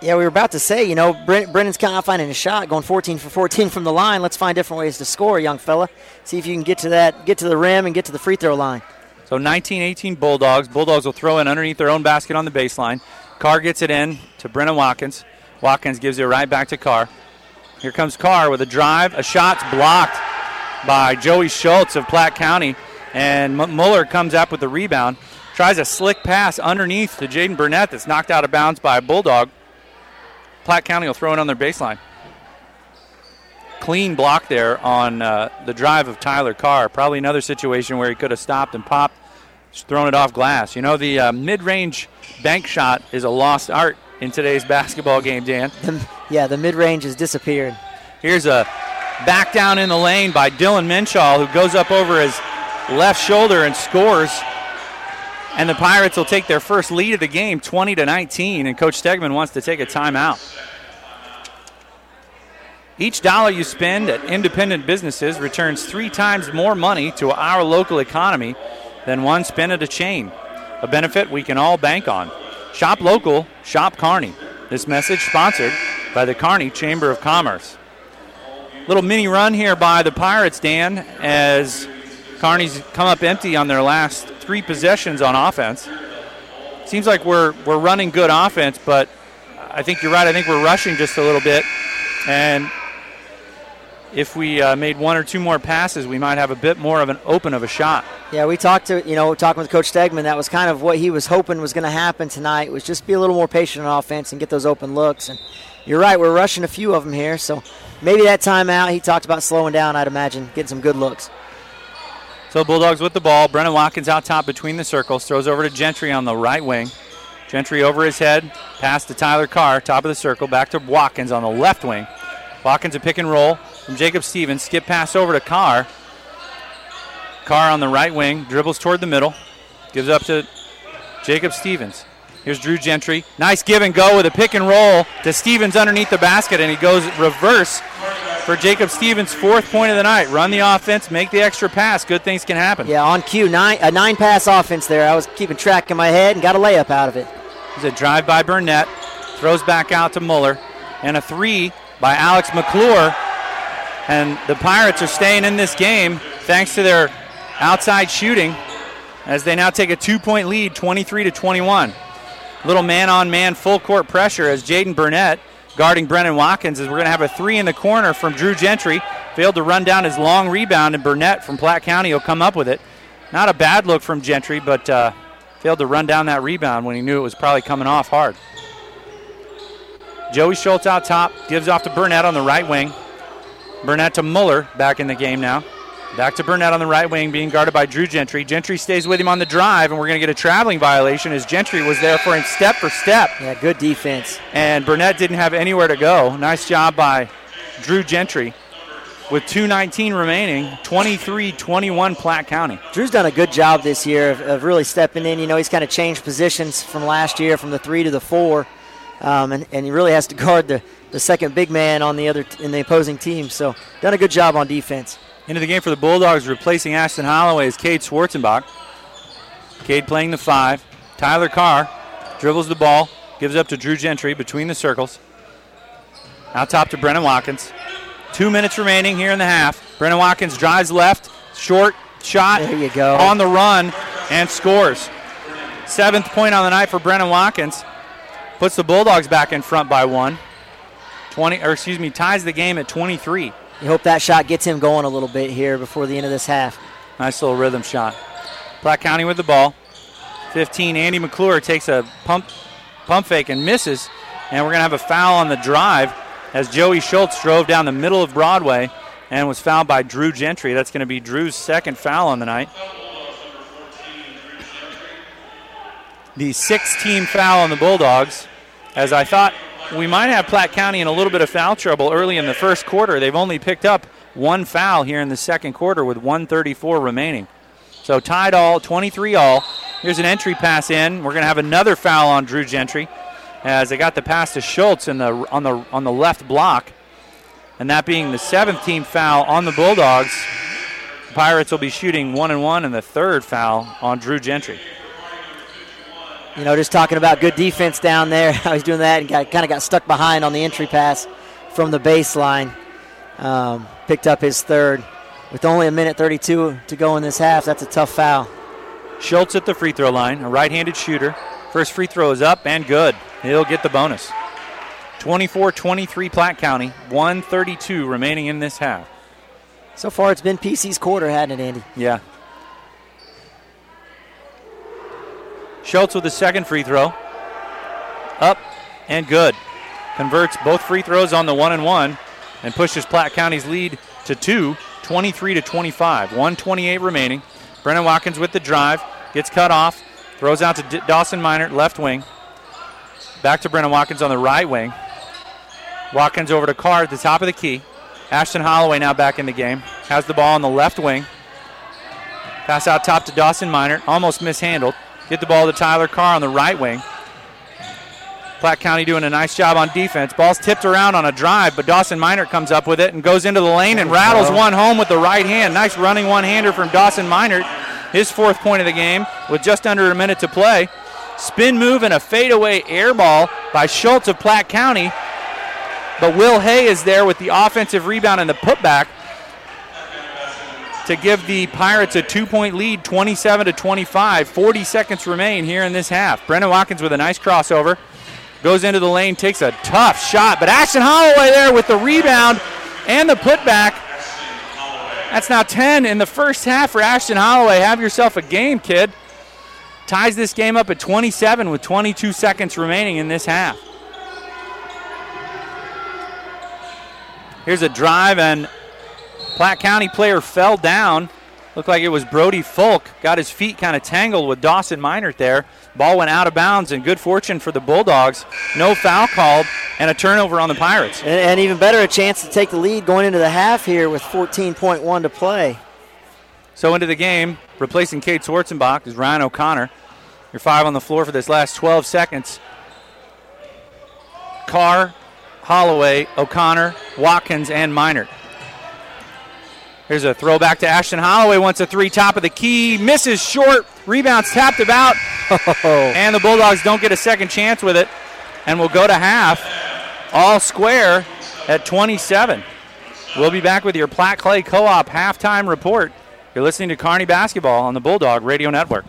Yeah, we were about to say, you know, Brennan's kind of finding a shot, going 14 for 14 from the line. Let's find different ways to score, young fella. See if you can get to that, get to the rim, and get to the free throw line. So 19-18 Bulldogs. Bulldogs will throw in underneath their own basket on the baseline. Carr gets it in to Brennan Watkins. Watkins gives it right back to Carr. Here comes Carr with a drive. A shot's blocked by Joey Schultz of Platte County. And M- Muller comes up with the rebound. Tries a slick pass underneath to Jaden Burnett that's knocked out of bounds by a Bulldog. Platte County will throw it on their baseline. Clean block there on uh, the drive of Tyler Carr. Probably another situation where he could have stopped and popped, just thrown it off glass. You know, the uh, mid range bank shot is a lost art in today's basketball game, Dan. yeah, the mid range has disappeared. Here's a back down in the lane by Dylan Minshaw, who goes up over his left shoulder and scores. And the Pirates will take their first lead of the game, 20 to 19, and Coach Stegman wants to take a timeout. Each dollar you spend at independent businesses returns three times more money to our local economy than one spent at a chain, a benefit we can all bank on. Shop local, shop Kearney. This message sponsored by the Kearney Chamber of Commerce. Little mini run here by the Pirates, Dan, as Kearney's come up empty on their last three possessions on offense. Seems like we're we're running good offense, but I think you're right. I think we're rushing just a little bit, and if we uh, made one or two more passes, we might have a bit more of an open of a shot. Yeah, we talked to you know talking with Coach Stegman. That was kind of what he was hoping was going to happen tonight. Was just be a little more patient on offense and get those open looks. And you're right, we're rushing a few of them here. So maybe that timeout he talked about slowing down. I'd imagine getting some good looks. So Bulldogs with the ball. Brennan Watkins out top between the circles. Throws over to Gentry on the right wing. Gentry over his head. Pass to Tyler Carr, top of the circle. Back to Watkins on the left wing. Watkins a pick and roll from Jacob Stevens. Skip pass over to Carr. Carr on the right wing, dribbles toward the middle, gives up to Jacob Stevens. Here's Drew Gentry. Nice give and go with a pick and roll to Stevens underneath the basket, and he goes reverse for Jacob Stevens' fourth point of the night. Run the offense, make the extra pass. Good things can happen. Yeah, on cue, nine a nine pass offense there. I was keeping track in my head and got a layup out of it. It's a drive by Burnett, throws back out to Muller, and a three by Alex McClure. And the Pirates are staying in this game thanks to their outside shooting as they now take a two point lead, 23 to 21. Little man on man full court pressure as Jaden Burnett guarding Brennan Watkins as we're going to have a three in the corner from Drew Gentry. Failed to run down his long rebound, and Burnett from Platte County will come up with it. Not a bad look from Gentry, but uh, failed to run down that rebound when he knew it was probably coming off hard. Joey Schultz out top, gives off to Burnett on the right wing. Burnett to Muller back in the game now. Back to Burnett on the right wing, being guarded by Drew Gentry. Gentry stays with him on the drive, and we're going to get a traveling violation as Gentry was there for him step for step. Yeah, good defense. And Burnett didn't have anywhere to go. Nice job by Drew Gentry. With 2.19 remaining, 23 21 Platte County. Drew's done a good job this year of, of really stepping in. You know, he's kind of changed positions from last year from the three to the four. Um, and, and he really has to guard the, the second big man on the other in the opposing team. So done a good job on defense. Into the game for the Bulldogs, replacing Ashton Holloway is Cade Schwarzenbach. Cade playing the five. Tyler Carr dribbles the ball, gives up to Drew Gentry between the circles. Out top to Brennan Watkins. Two minutes remaining here in the half. Brennan Watkins drives left, short shot. There you go. On the run and scores. Seventh point on the night for Brennan Watkins. Puts the Bulldogs back in front by one. 20, or excuse me, ties the game at 23. You hope that shot gets him going a little bit here before the end of this half. Nice little rhythm shot. Platte County with the ball. 15. Andy McClure takes a pump pump fake and misses. And we're going to have a foul on the drive as Joey Schultz drove down the middle of Broadway and was fouled by Drew Gentry. That's going to be Drew's second foul on the night. The sixth team foul on the Bulldogs. As I thought we might have Platte County in a little bit of foul trouble early in the first quarter. They've only picked up one foul here in the second quarter with 134 remaining. So tied all, 23 all. Here's an entry pass in. We're going to have another foul on Drew Gentry as they got the pass to Schultz in the on the on the left block, and that being the seventh team foul on the Bulldogs. Pirates will be shooting one and one, and the third foul on Drew Gentry. You know, just talking about good defense down there. I was doing that and got, kind of got stuck behind on the entry pass from the baseline. Um, picked up his third. With only a minute 32 to go in this half, that's a tough foul. Schultz at the free throw line, a right handed shooter. First free throw is up and good. He'll get the bonus. 24 23 Platte County, 132 remaining in this half. So far, it's been PC's quarter, hadn't it, Andy? Yeah. Schultz with the second free throw. Up and good. Converts both free throws on the one and one and pushes Platte County's lead to two, 23 to 25. 128 remaining. Brennan Watkins with the drive. Gets cut off. Throws out to D- Dawson Minert, left wing. Back to Brennan Watkins on the right wing. Watkins over to Carr at the top of the key. Ashton Holloway now back in the game. Has the ball on the left wing. Pass out top to Dawson Minert. Almost mishandled. Get the ball to Tyler Carr on the right wing. Platte County doing a nice job on defense. Ball's tipped around on a drive, but Dawson Minert comes up with it and goes into the lane and rattles uh-huh. one home with the right hand. Nice running one hander from Dawson Minert. His fourth point of the game with just under a minute to play. Spin move and a fadeaway air ball by Schultz of Platte County. But Will Hay is there with the offensive rebound and the putback to give the Pirates a two point lead, 27 to 25. 40 seconds remain here in this half. Brennan Watkins with a nice crossover. Goes into the lane, takes a tough shot, but Ashton Holloway there with the rebound and the putback. That's now 10 in the first half for Ashton Holloway. Have yourself a game, kid. Ties this game up at 27 with 22 seconds remaining in this half. Here's a drive, and Platte County player fell down. Looked like it was Brody Folk. Got his feet kind of tangled with Dawson Minert there. Ball went out of bounds, and good fortune for the Bulldogs. No foul called, and a turnover on the Pirates. And, and even better, a chance to take the lead going into the half here with 14.1 to play. So into the game, replacing Cade Schwarzenbach is Ryan O'Connor. Your five on the floor for this last 12 seconds. Carr, Holloway, O'Connor, Watkins, and Minert. Here's a throwback to Ashton Holloway. Wants a three top of the key. Misses short. Rebounds tapped about. and the Bulldogs don't get a second chance with it. And we'll go to half. All square at 27. We'll be back with your Platte Clay Co op halftime report. You're listening to Kearney Basketball on the Bulldog Radio Network.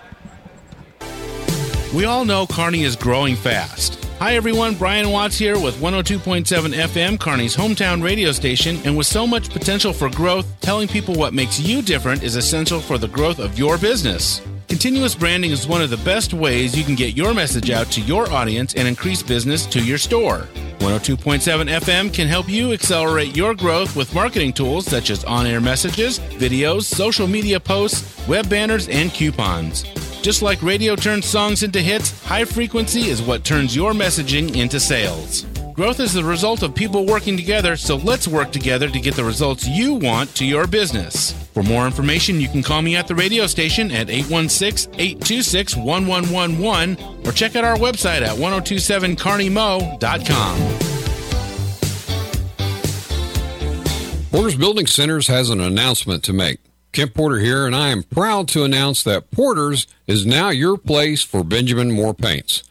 We all know Kearney is growing fast. Hi everyone, Brian Watts here with 102.7 FM, Kearney's hometown radio station, and with so much potential for growth, telling people what makes you different is essential for the growth of your business. Continuous branding is one of the best ways you can get your message out to your audience and increase business to your store. 102.7 FM can help you accelerate your growth with marketing tools such as on air messages, videos, social media posts, web banners, and coupons. Just like radio turns songs into hits, high frequency is what turns your messaging into sales. Growth is the result of people working together, so let's work together to get the results you want to your business. For more information, you can call me at the radio station at 816 826 1111 or check out our website at 1027carneymo.com. Porter's Building Centers has an announcement to make. Kent Porter here, and I am proud to announce that Porter's is now your place for Benjamin Moore paints.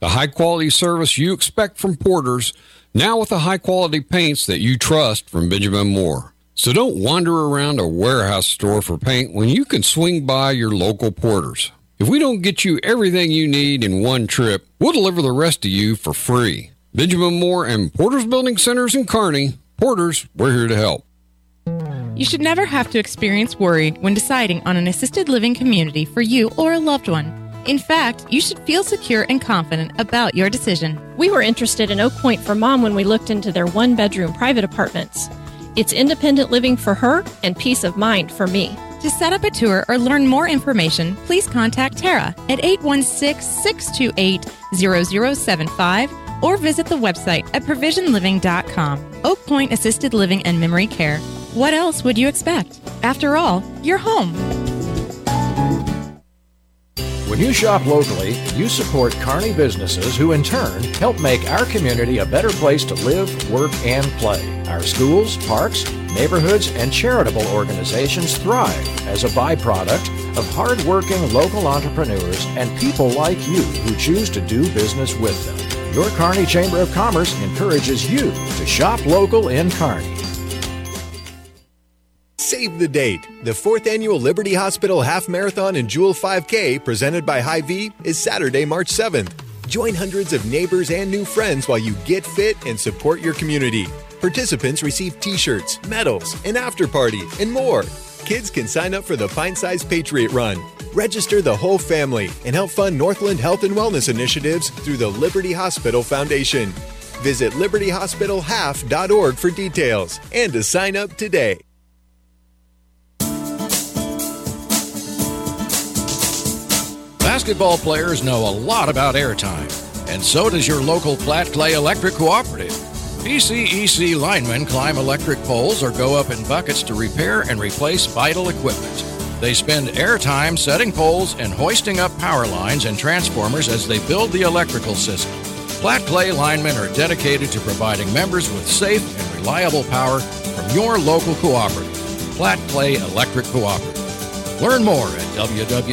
The high quality service you expect from Porter's, now with the high quality paints that you trust from Benjamin Moore. So don't wander around a warehouse store for paint when you can swing by your local Porter's. If we don't get you everything you need in one trip, we'll deliver the rest to you for free. Benjamin Moore and Porter's Building Centers in Kearney. Porter's, we're here to help. You should never have to experience worry when deciding on an assisted living community for you or a loved one. In fact, you should feel secure and confident about your decision. We were interested in Oak Point for mom when we looked into their one bedroom private apartments. It's independent living for her and peace of mind for me. To set up a tour or learn more information, please contact Tara at 816 628 0075 or visit the website at provisionliving.com. Oak Point Assisted Living and Memory Care. What else would you expect? After all, you're home. When you shop locally, you support Kearney businesses who in turn help make our community a better place to live, work, and play. Our schools, parks, neighborhoods, and charitable organizations thrive as a byproduct of hardworking local entrepreneurs and people like you who choose to do business with them. Your Kearney Chamber of Commerce encourages you to shop local in Kearney. Save the date. The fourth annual Liberty Hospital Half Marathon and Jewel 5K, presented by Hy-Vee, is Saturday, March 7th. Join hundreds of neighbors and new friends while you get fit and support your community. Participants receive t shirts, medals, an after party, and more. Kids can sign up for the Pint Size Patriot Run. Register the whole family and help fund Northland Health and Wellness initiatives through the Liberty Hospital Foundation. Visit libertyhospitalhalf.org for details and to sign up today. Basketball players know a lot about airtime, and so does your local Platte Clay Electric Cooperative. PCEC linemen climb electric poles or go up in buckets to repair and replace vital equipment. They spend airtime setting poles and hoisting up power lines and transformers as they build the electrical system. Platte Clay linemen are dedicated to providing members with safe and reliable power from your local cooperative. Platte Clay Electric Cooperative. Learn more at www.pcec.coop.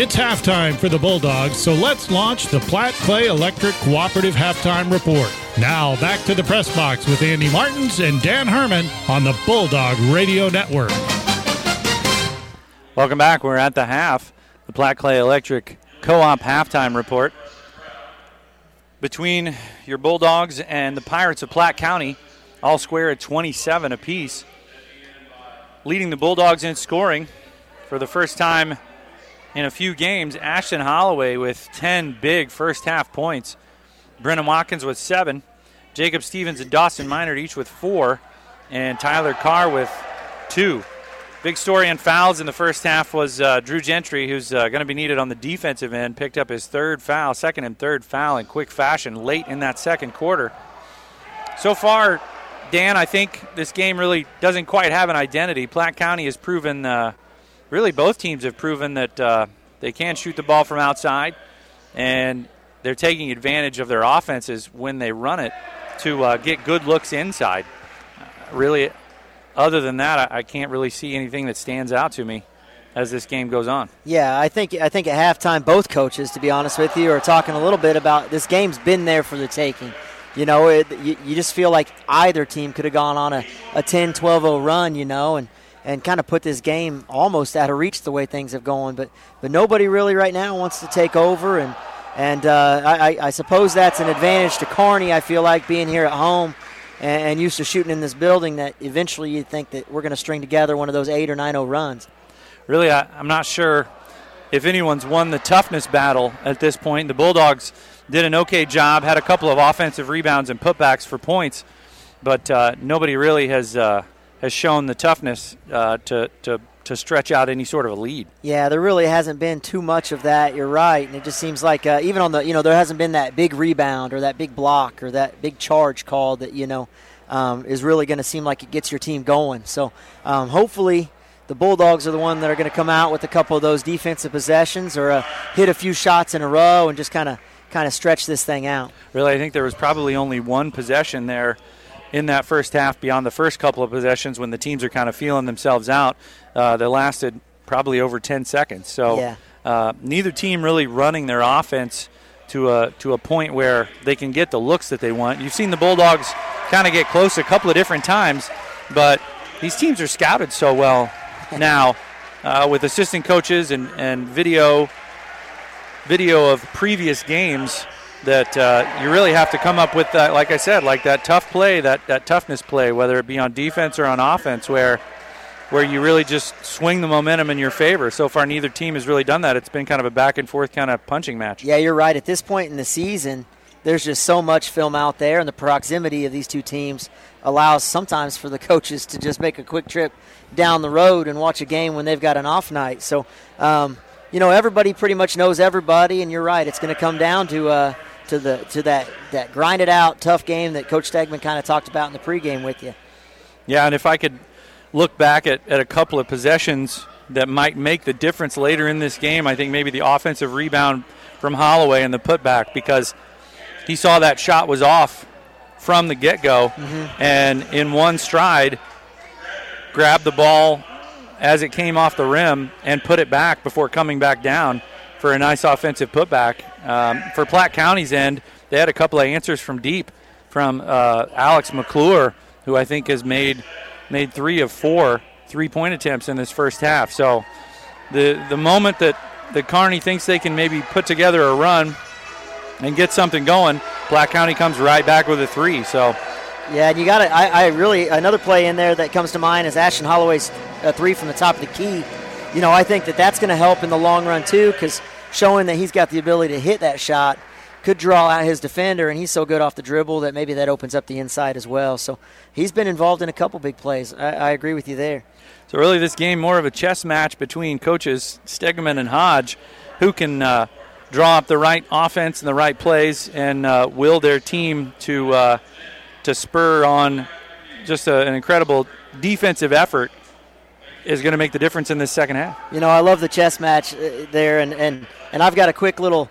It's halftime for the Bulldogs, so let's launch the Platte Clay Electric Cooperative Halftime Report. Now back to the press box with Andy Martins and Dan Herman on the Bulldog Radio Network. Welcome back. We're at the half. The Platte Clay Electric Co-op halftime report. Between your Bulldogs and the Pirates of Platte County, all square at 27 apiece. Leading the Bulldogs in scoring for the first time in a few games, Ashton Holloway with 10 big first half points. Brennan Watkins with seven. Jacob Stevens and Dawson Minert each with four. And Tyler Carr with two. Big story in fouls in the first half was uh, Drew Gentry, who's uh, going to be needed on the defensive end, picked up his third foul, second and third foul in quick fashion late in that second quarter. So far, Dan, I think this game really doesn't quite have an identity. Platte County has proven, uh, really, both teams have proven that uh, They can shoot the ball from outside, and they're taking advantage of their offenses when they run it to uh, get good looks inside. Really, other than that, I, I can't really see anything that stands out to me as this game goes on. Yeah, I think I think at halftime both coaches, to be honest with you, are talking a little bit about this game's been there for the taking. You know, it, you, you just feel like either team could have gone on a, a 10 12 0 run, you know, and, and kind of put this game almost out of reach the way things have gone. But, but nobody really right now wants to take over. And, and uh, I, I suppose that's an advantage to Kearney. I feel like, being here at home and, used to shooting in this building that eventually you'd think that we're going to string together one of those 8 or 9 0 runs. Really, I, I'm not sure if anyone's won the toughness battle at this point. The Bulldogs did an okay job, had a couple of offensive rebounds and putbacks for points, but uh, nobody really has uh, has shown the toughness uh, to, to to stretch out any sort of a lead. Yeah, there really hasn't been too much of that. You're right, and it just seems like uh, even on the you know there hasn't been that big rebound or that big block or that big charge call that you know um, is really going to seem like it gets your team going. So um, hopefully the Bulldogs are the one that are going to come out with a couple of those defensive possessions or uh, hit a few shots in a row and just kind of kind of stretch this thing out. Really, I think there was probably only one possession there in that first half beyond the first couple of possessions when the teams are kind of feeling themselves out uh, that lasted probably over 10 seconds. So yeah. uh, neither team really running their offense to a to a point where they can get the looks that they want. You've seen the Bulldogs kind of get close a couple of different times, but these teams are scouted so well now uh, with assistant coaches and, and video video of previous games that uh, you really have to come up with that, like I said, like that tough play, that, that toughness play, whether it be on defense or on offense, where where you really just swing the momentum in your favor. So far, neither team has really done that. It's been kind of a back and forth kind of punching match. Yeah, you're right. At this point in the season, there's just so much film out there, and the proximity of these two teams allows sometimes for the coaches to just make a quick trip down the road and watch a game when they've got an off night. So, um, you know, everybody pretty much knows everybody, and you're right. It's going to come down to uh, to the to that that grinded out tough game that Coach Stegman kind of talked about in the pregame with you. Yeah, and if I could look back at, at a couple of possessions that might make the difference later in this game, I think maybe the offensive rebound from Holloway and the putback because he saw that shot was off from the get go, mm-hmm. and in one stride, grabbed the ball as it came off the rim and put it back before coming back down for a nice offensive putback. Um, for Platte County's end, they had a couple of answers from deep from uh, Alex McClure, who I think has made made three of four three point attempts in this first half. So the the moment that the Kearney thinks they can maybe put together a run and get something going, Platte County comes right back with a three. So yeah, and you got to. I, I, really another play in there that comes to mind is Ashton Holloway's uh, three from the top of the key. You know, I think that that's going to help in the long run too, because showing that he's got the ability to hit that shot could draw out his defender, and he's so good off the dribble that maybe that opens up the inside as well. So he's been involved in a couple big plays. I, I agree with you there. So really, this game more of a chess match between coaches Stegman and Hodge, who can uh, draw up the right offense and the right plays and uh, will their team to uh, to spur on just a, an incredible defensive effort is going to make the difference in this second half. You know, I love the chess match uh, there, and, and, and I've got a quick little.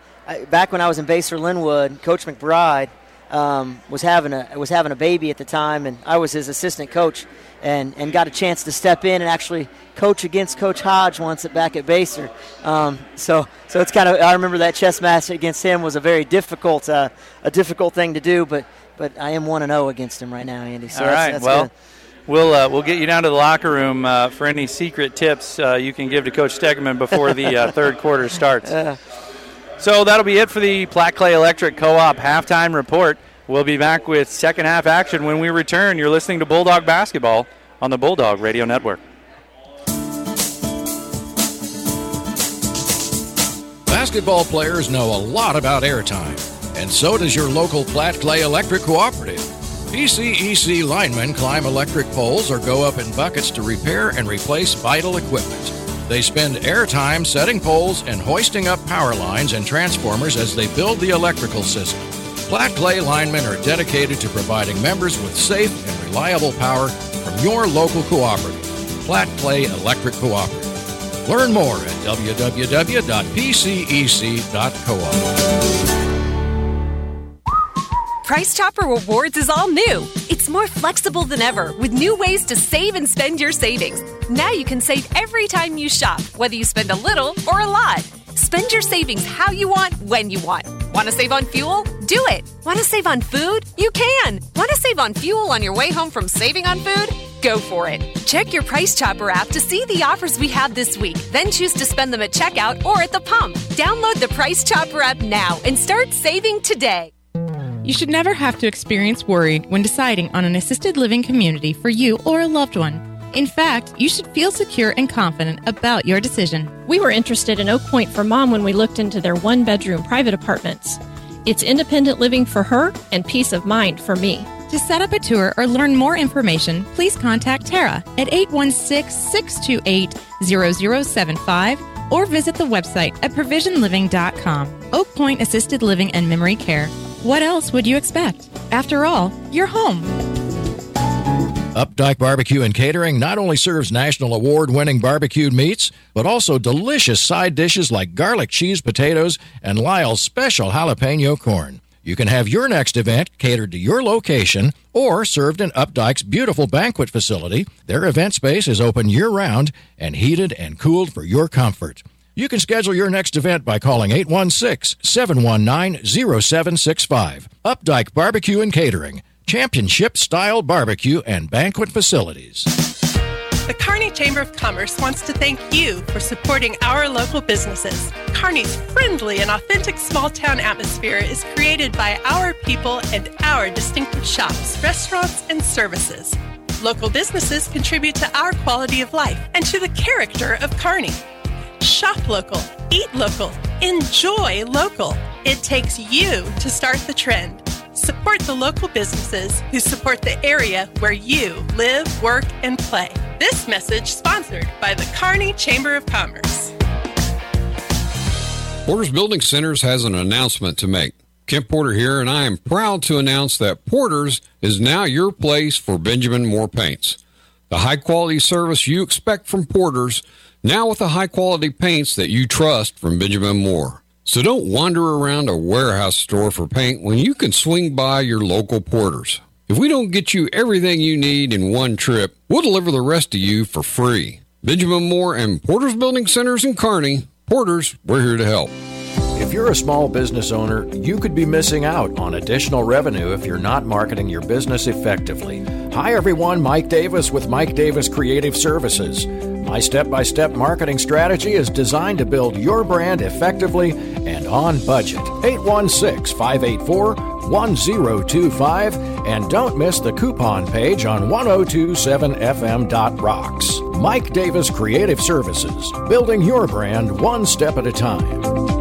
Back when I was in Basehor Linwood, Coach McBride um, was having a was having a baby at the time, and I was his assistant coach, and, and got a chance to step in and actually coach against Coach Hodge once at back at Basehor. Um, so so it's kind of I remember that chess match against him was a very difficult uh, a difficult thing to do, but but I am one and zero oh against him right now, Andy. So All that's, right, that's well. good. We'll, uh, we'll get you down to the locker room uh, for any secret tips uh, you can give to Coach Stegman before the uh, third quarter starts. So that'll be it for the Platte Clay Electric Co-op halftime report. We'll be back with second half action when we return. You're listening to Bulldog Basketball on the Bulldog Radio Network. Basketball players know a lot about airtime, and so does your local Platte Clay Electric Cooperative. PCEC linemen climb electric poles or go up in buckets to repair and replace vital equipment. They spend airtime setting poles and hoisting up power lines and transformers as they build the electrical system. Platte Clay linemen are dedicated to providing members with safe and reliable power from your local cooperative. Platte Clay Electric Cooperative. Learn more at www.pcec.coop. Price Chopper Rewards is all new. It's more flexible than ever with new ways to save and spend your savings. Now you can save every time you shop, whether you spend a little or a lot. Spend your savings how you want, when you want. Want to save on fuel? Do it. Want to save on food? You can. Want to save on fuel on your way home from saving on food? Go for it. Check your Price Chopper app to see the offers we have this week. Then choose to spend them at checkout or at the pump. Download the Price Chopper app now and start saving today. You should never have to experience worry when deciding on an assisted living community for you or a loved one. In fact, you should feel secure and confident about your decision. We were interested in Oak Point for mom when we looked into their one bedroom private apartments. It's independent living for her and peace of mind for me. To set up a tour or learn more information, please contact Tara at 816 628 0075 or visit the website at provisionliving.com. Oak Point Assisted Living and Memory Care. What else would you expect? After all, you're home. Updike Barbecue and Catering not only serves national award winning barbecued meats, but also delicious side dishes like garlic cheese potatoes and Lyle's special jalapeno corn. You can have your next event catered to your location or served in Updike's beautiful banquet facility. Their event space is open year round and heated and cooled for your comfort. You can schedule your next event by calling 816 719 0765. Updike Barbecue and Catering, championship style barbecue and banquet facilities. The Kearney Chamber of Commerce wants to thank you for supporting our local businesses. Kearney's friendly and authentic small town atmosphere is created by our people and our distinctive shops, restaurants, and services. Local businesses contribute to our quality of life and to the character of Kearney. Shop local, eat local, enjoy local. It takes you to start the trend. Support the local businesses who support the area where you live, work, and play. This message sponsored by the Kearney Chamber of Commerce. Porter's Building Centers has an announcement to make. Kent Porter here, and I am proud to announce that Porter's is now your place for Benjamin Moore paints. The high quality service you expect from Porter's, now with the high quality paints that you trust from Benjamin Moore. So don't wander around a warehouse store for paint when you can swing by your local Porter's. If we don't get you everything you need in one trip, we'll deliver the rest to you for free. Benjamin Moore and Porter's Building Centers in Kearney. Porter's, we're here to help. If you're a small business owner, you could be missing out on additional revenue if you're not marketing your business effectively. Hi, everyone. Mike Davis with Mike Davis Creative Services. My step by step marketing strategy is designed to build your brand effectively and on budget. 816 584 1025. And don't miss the coupon page on 1027fm.rocks. Mike Davis Creative Services, building your brand one step at a time.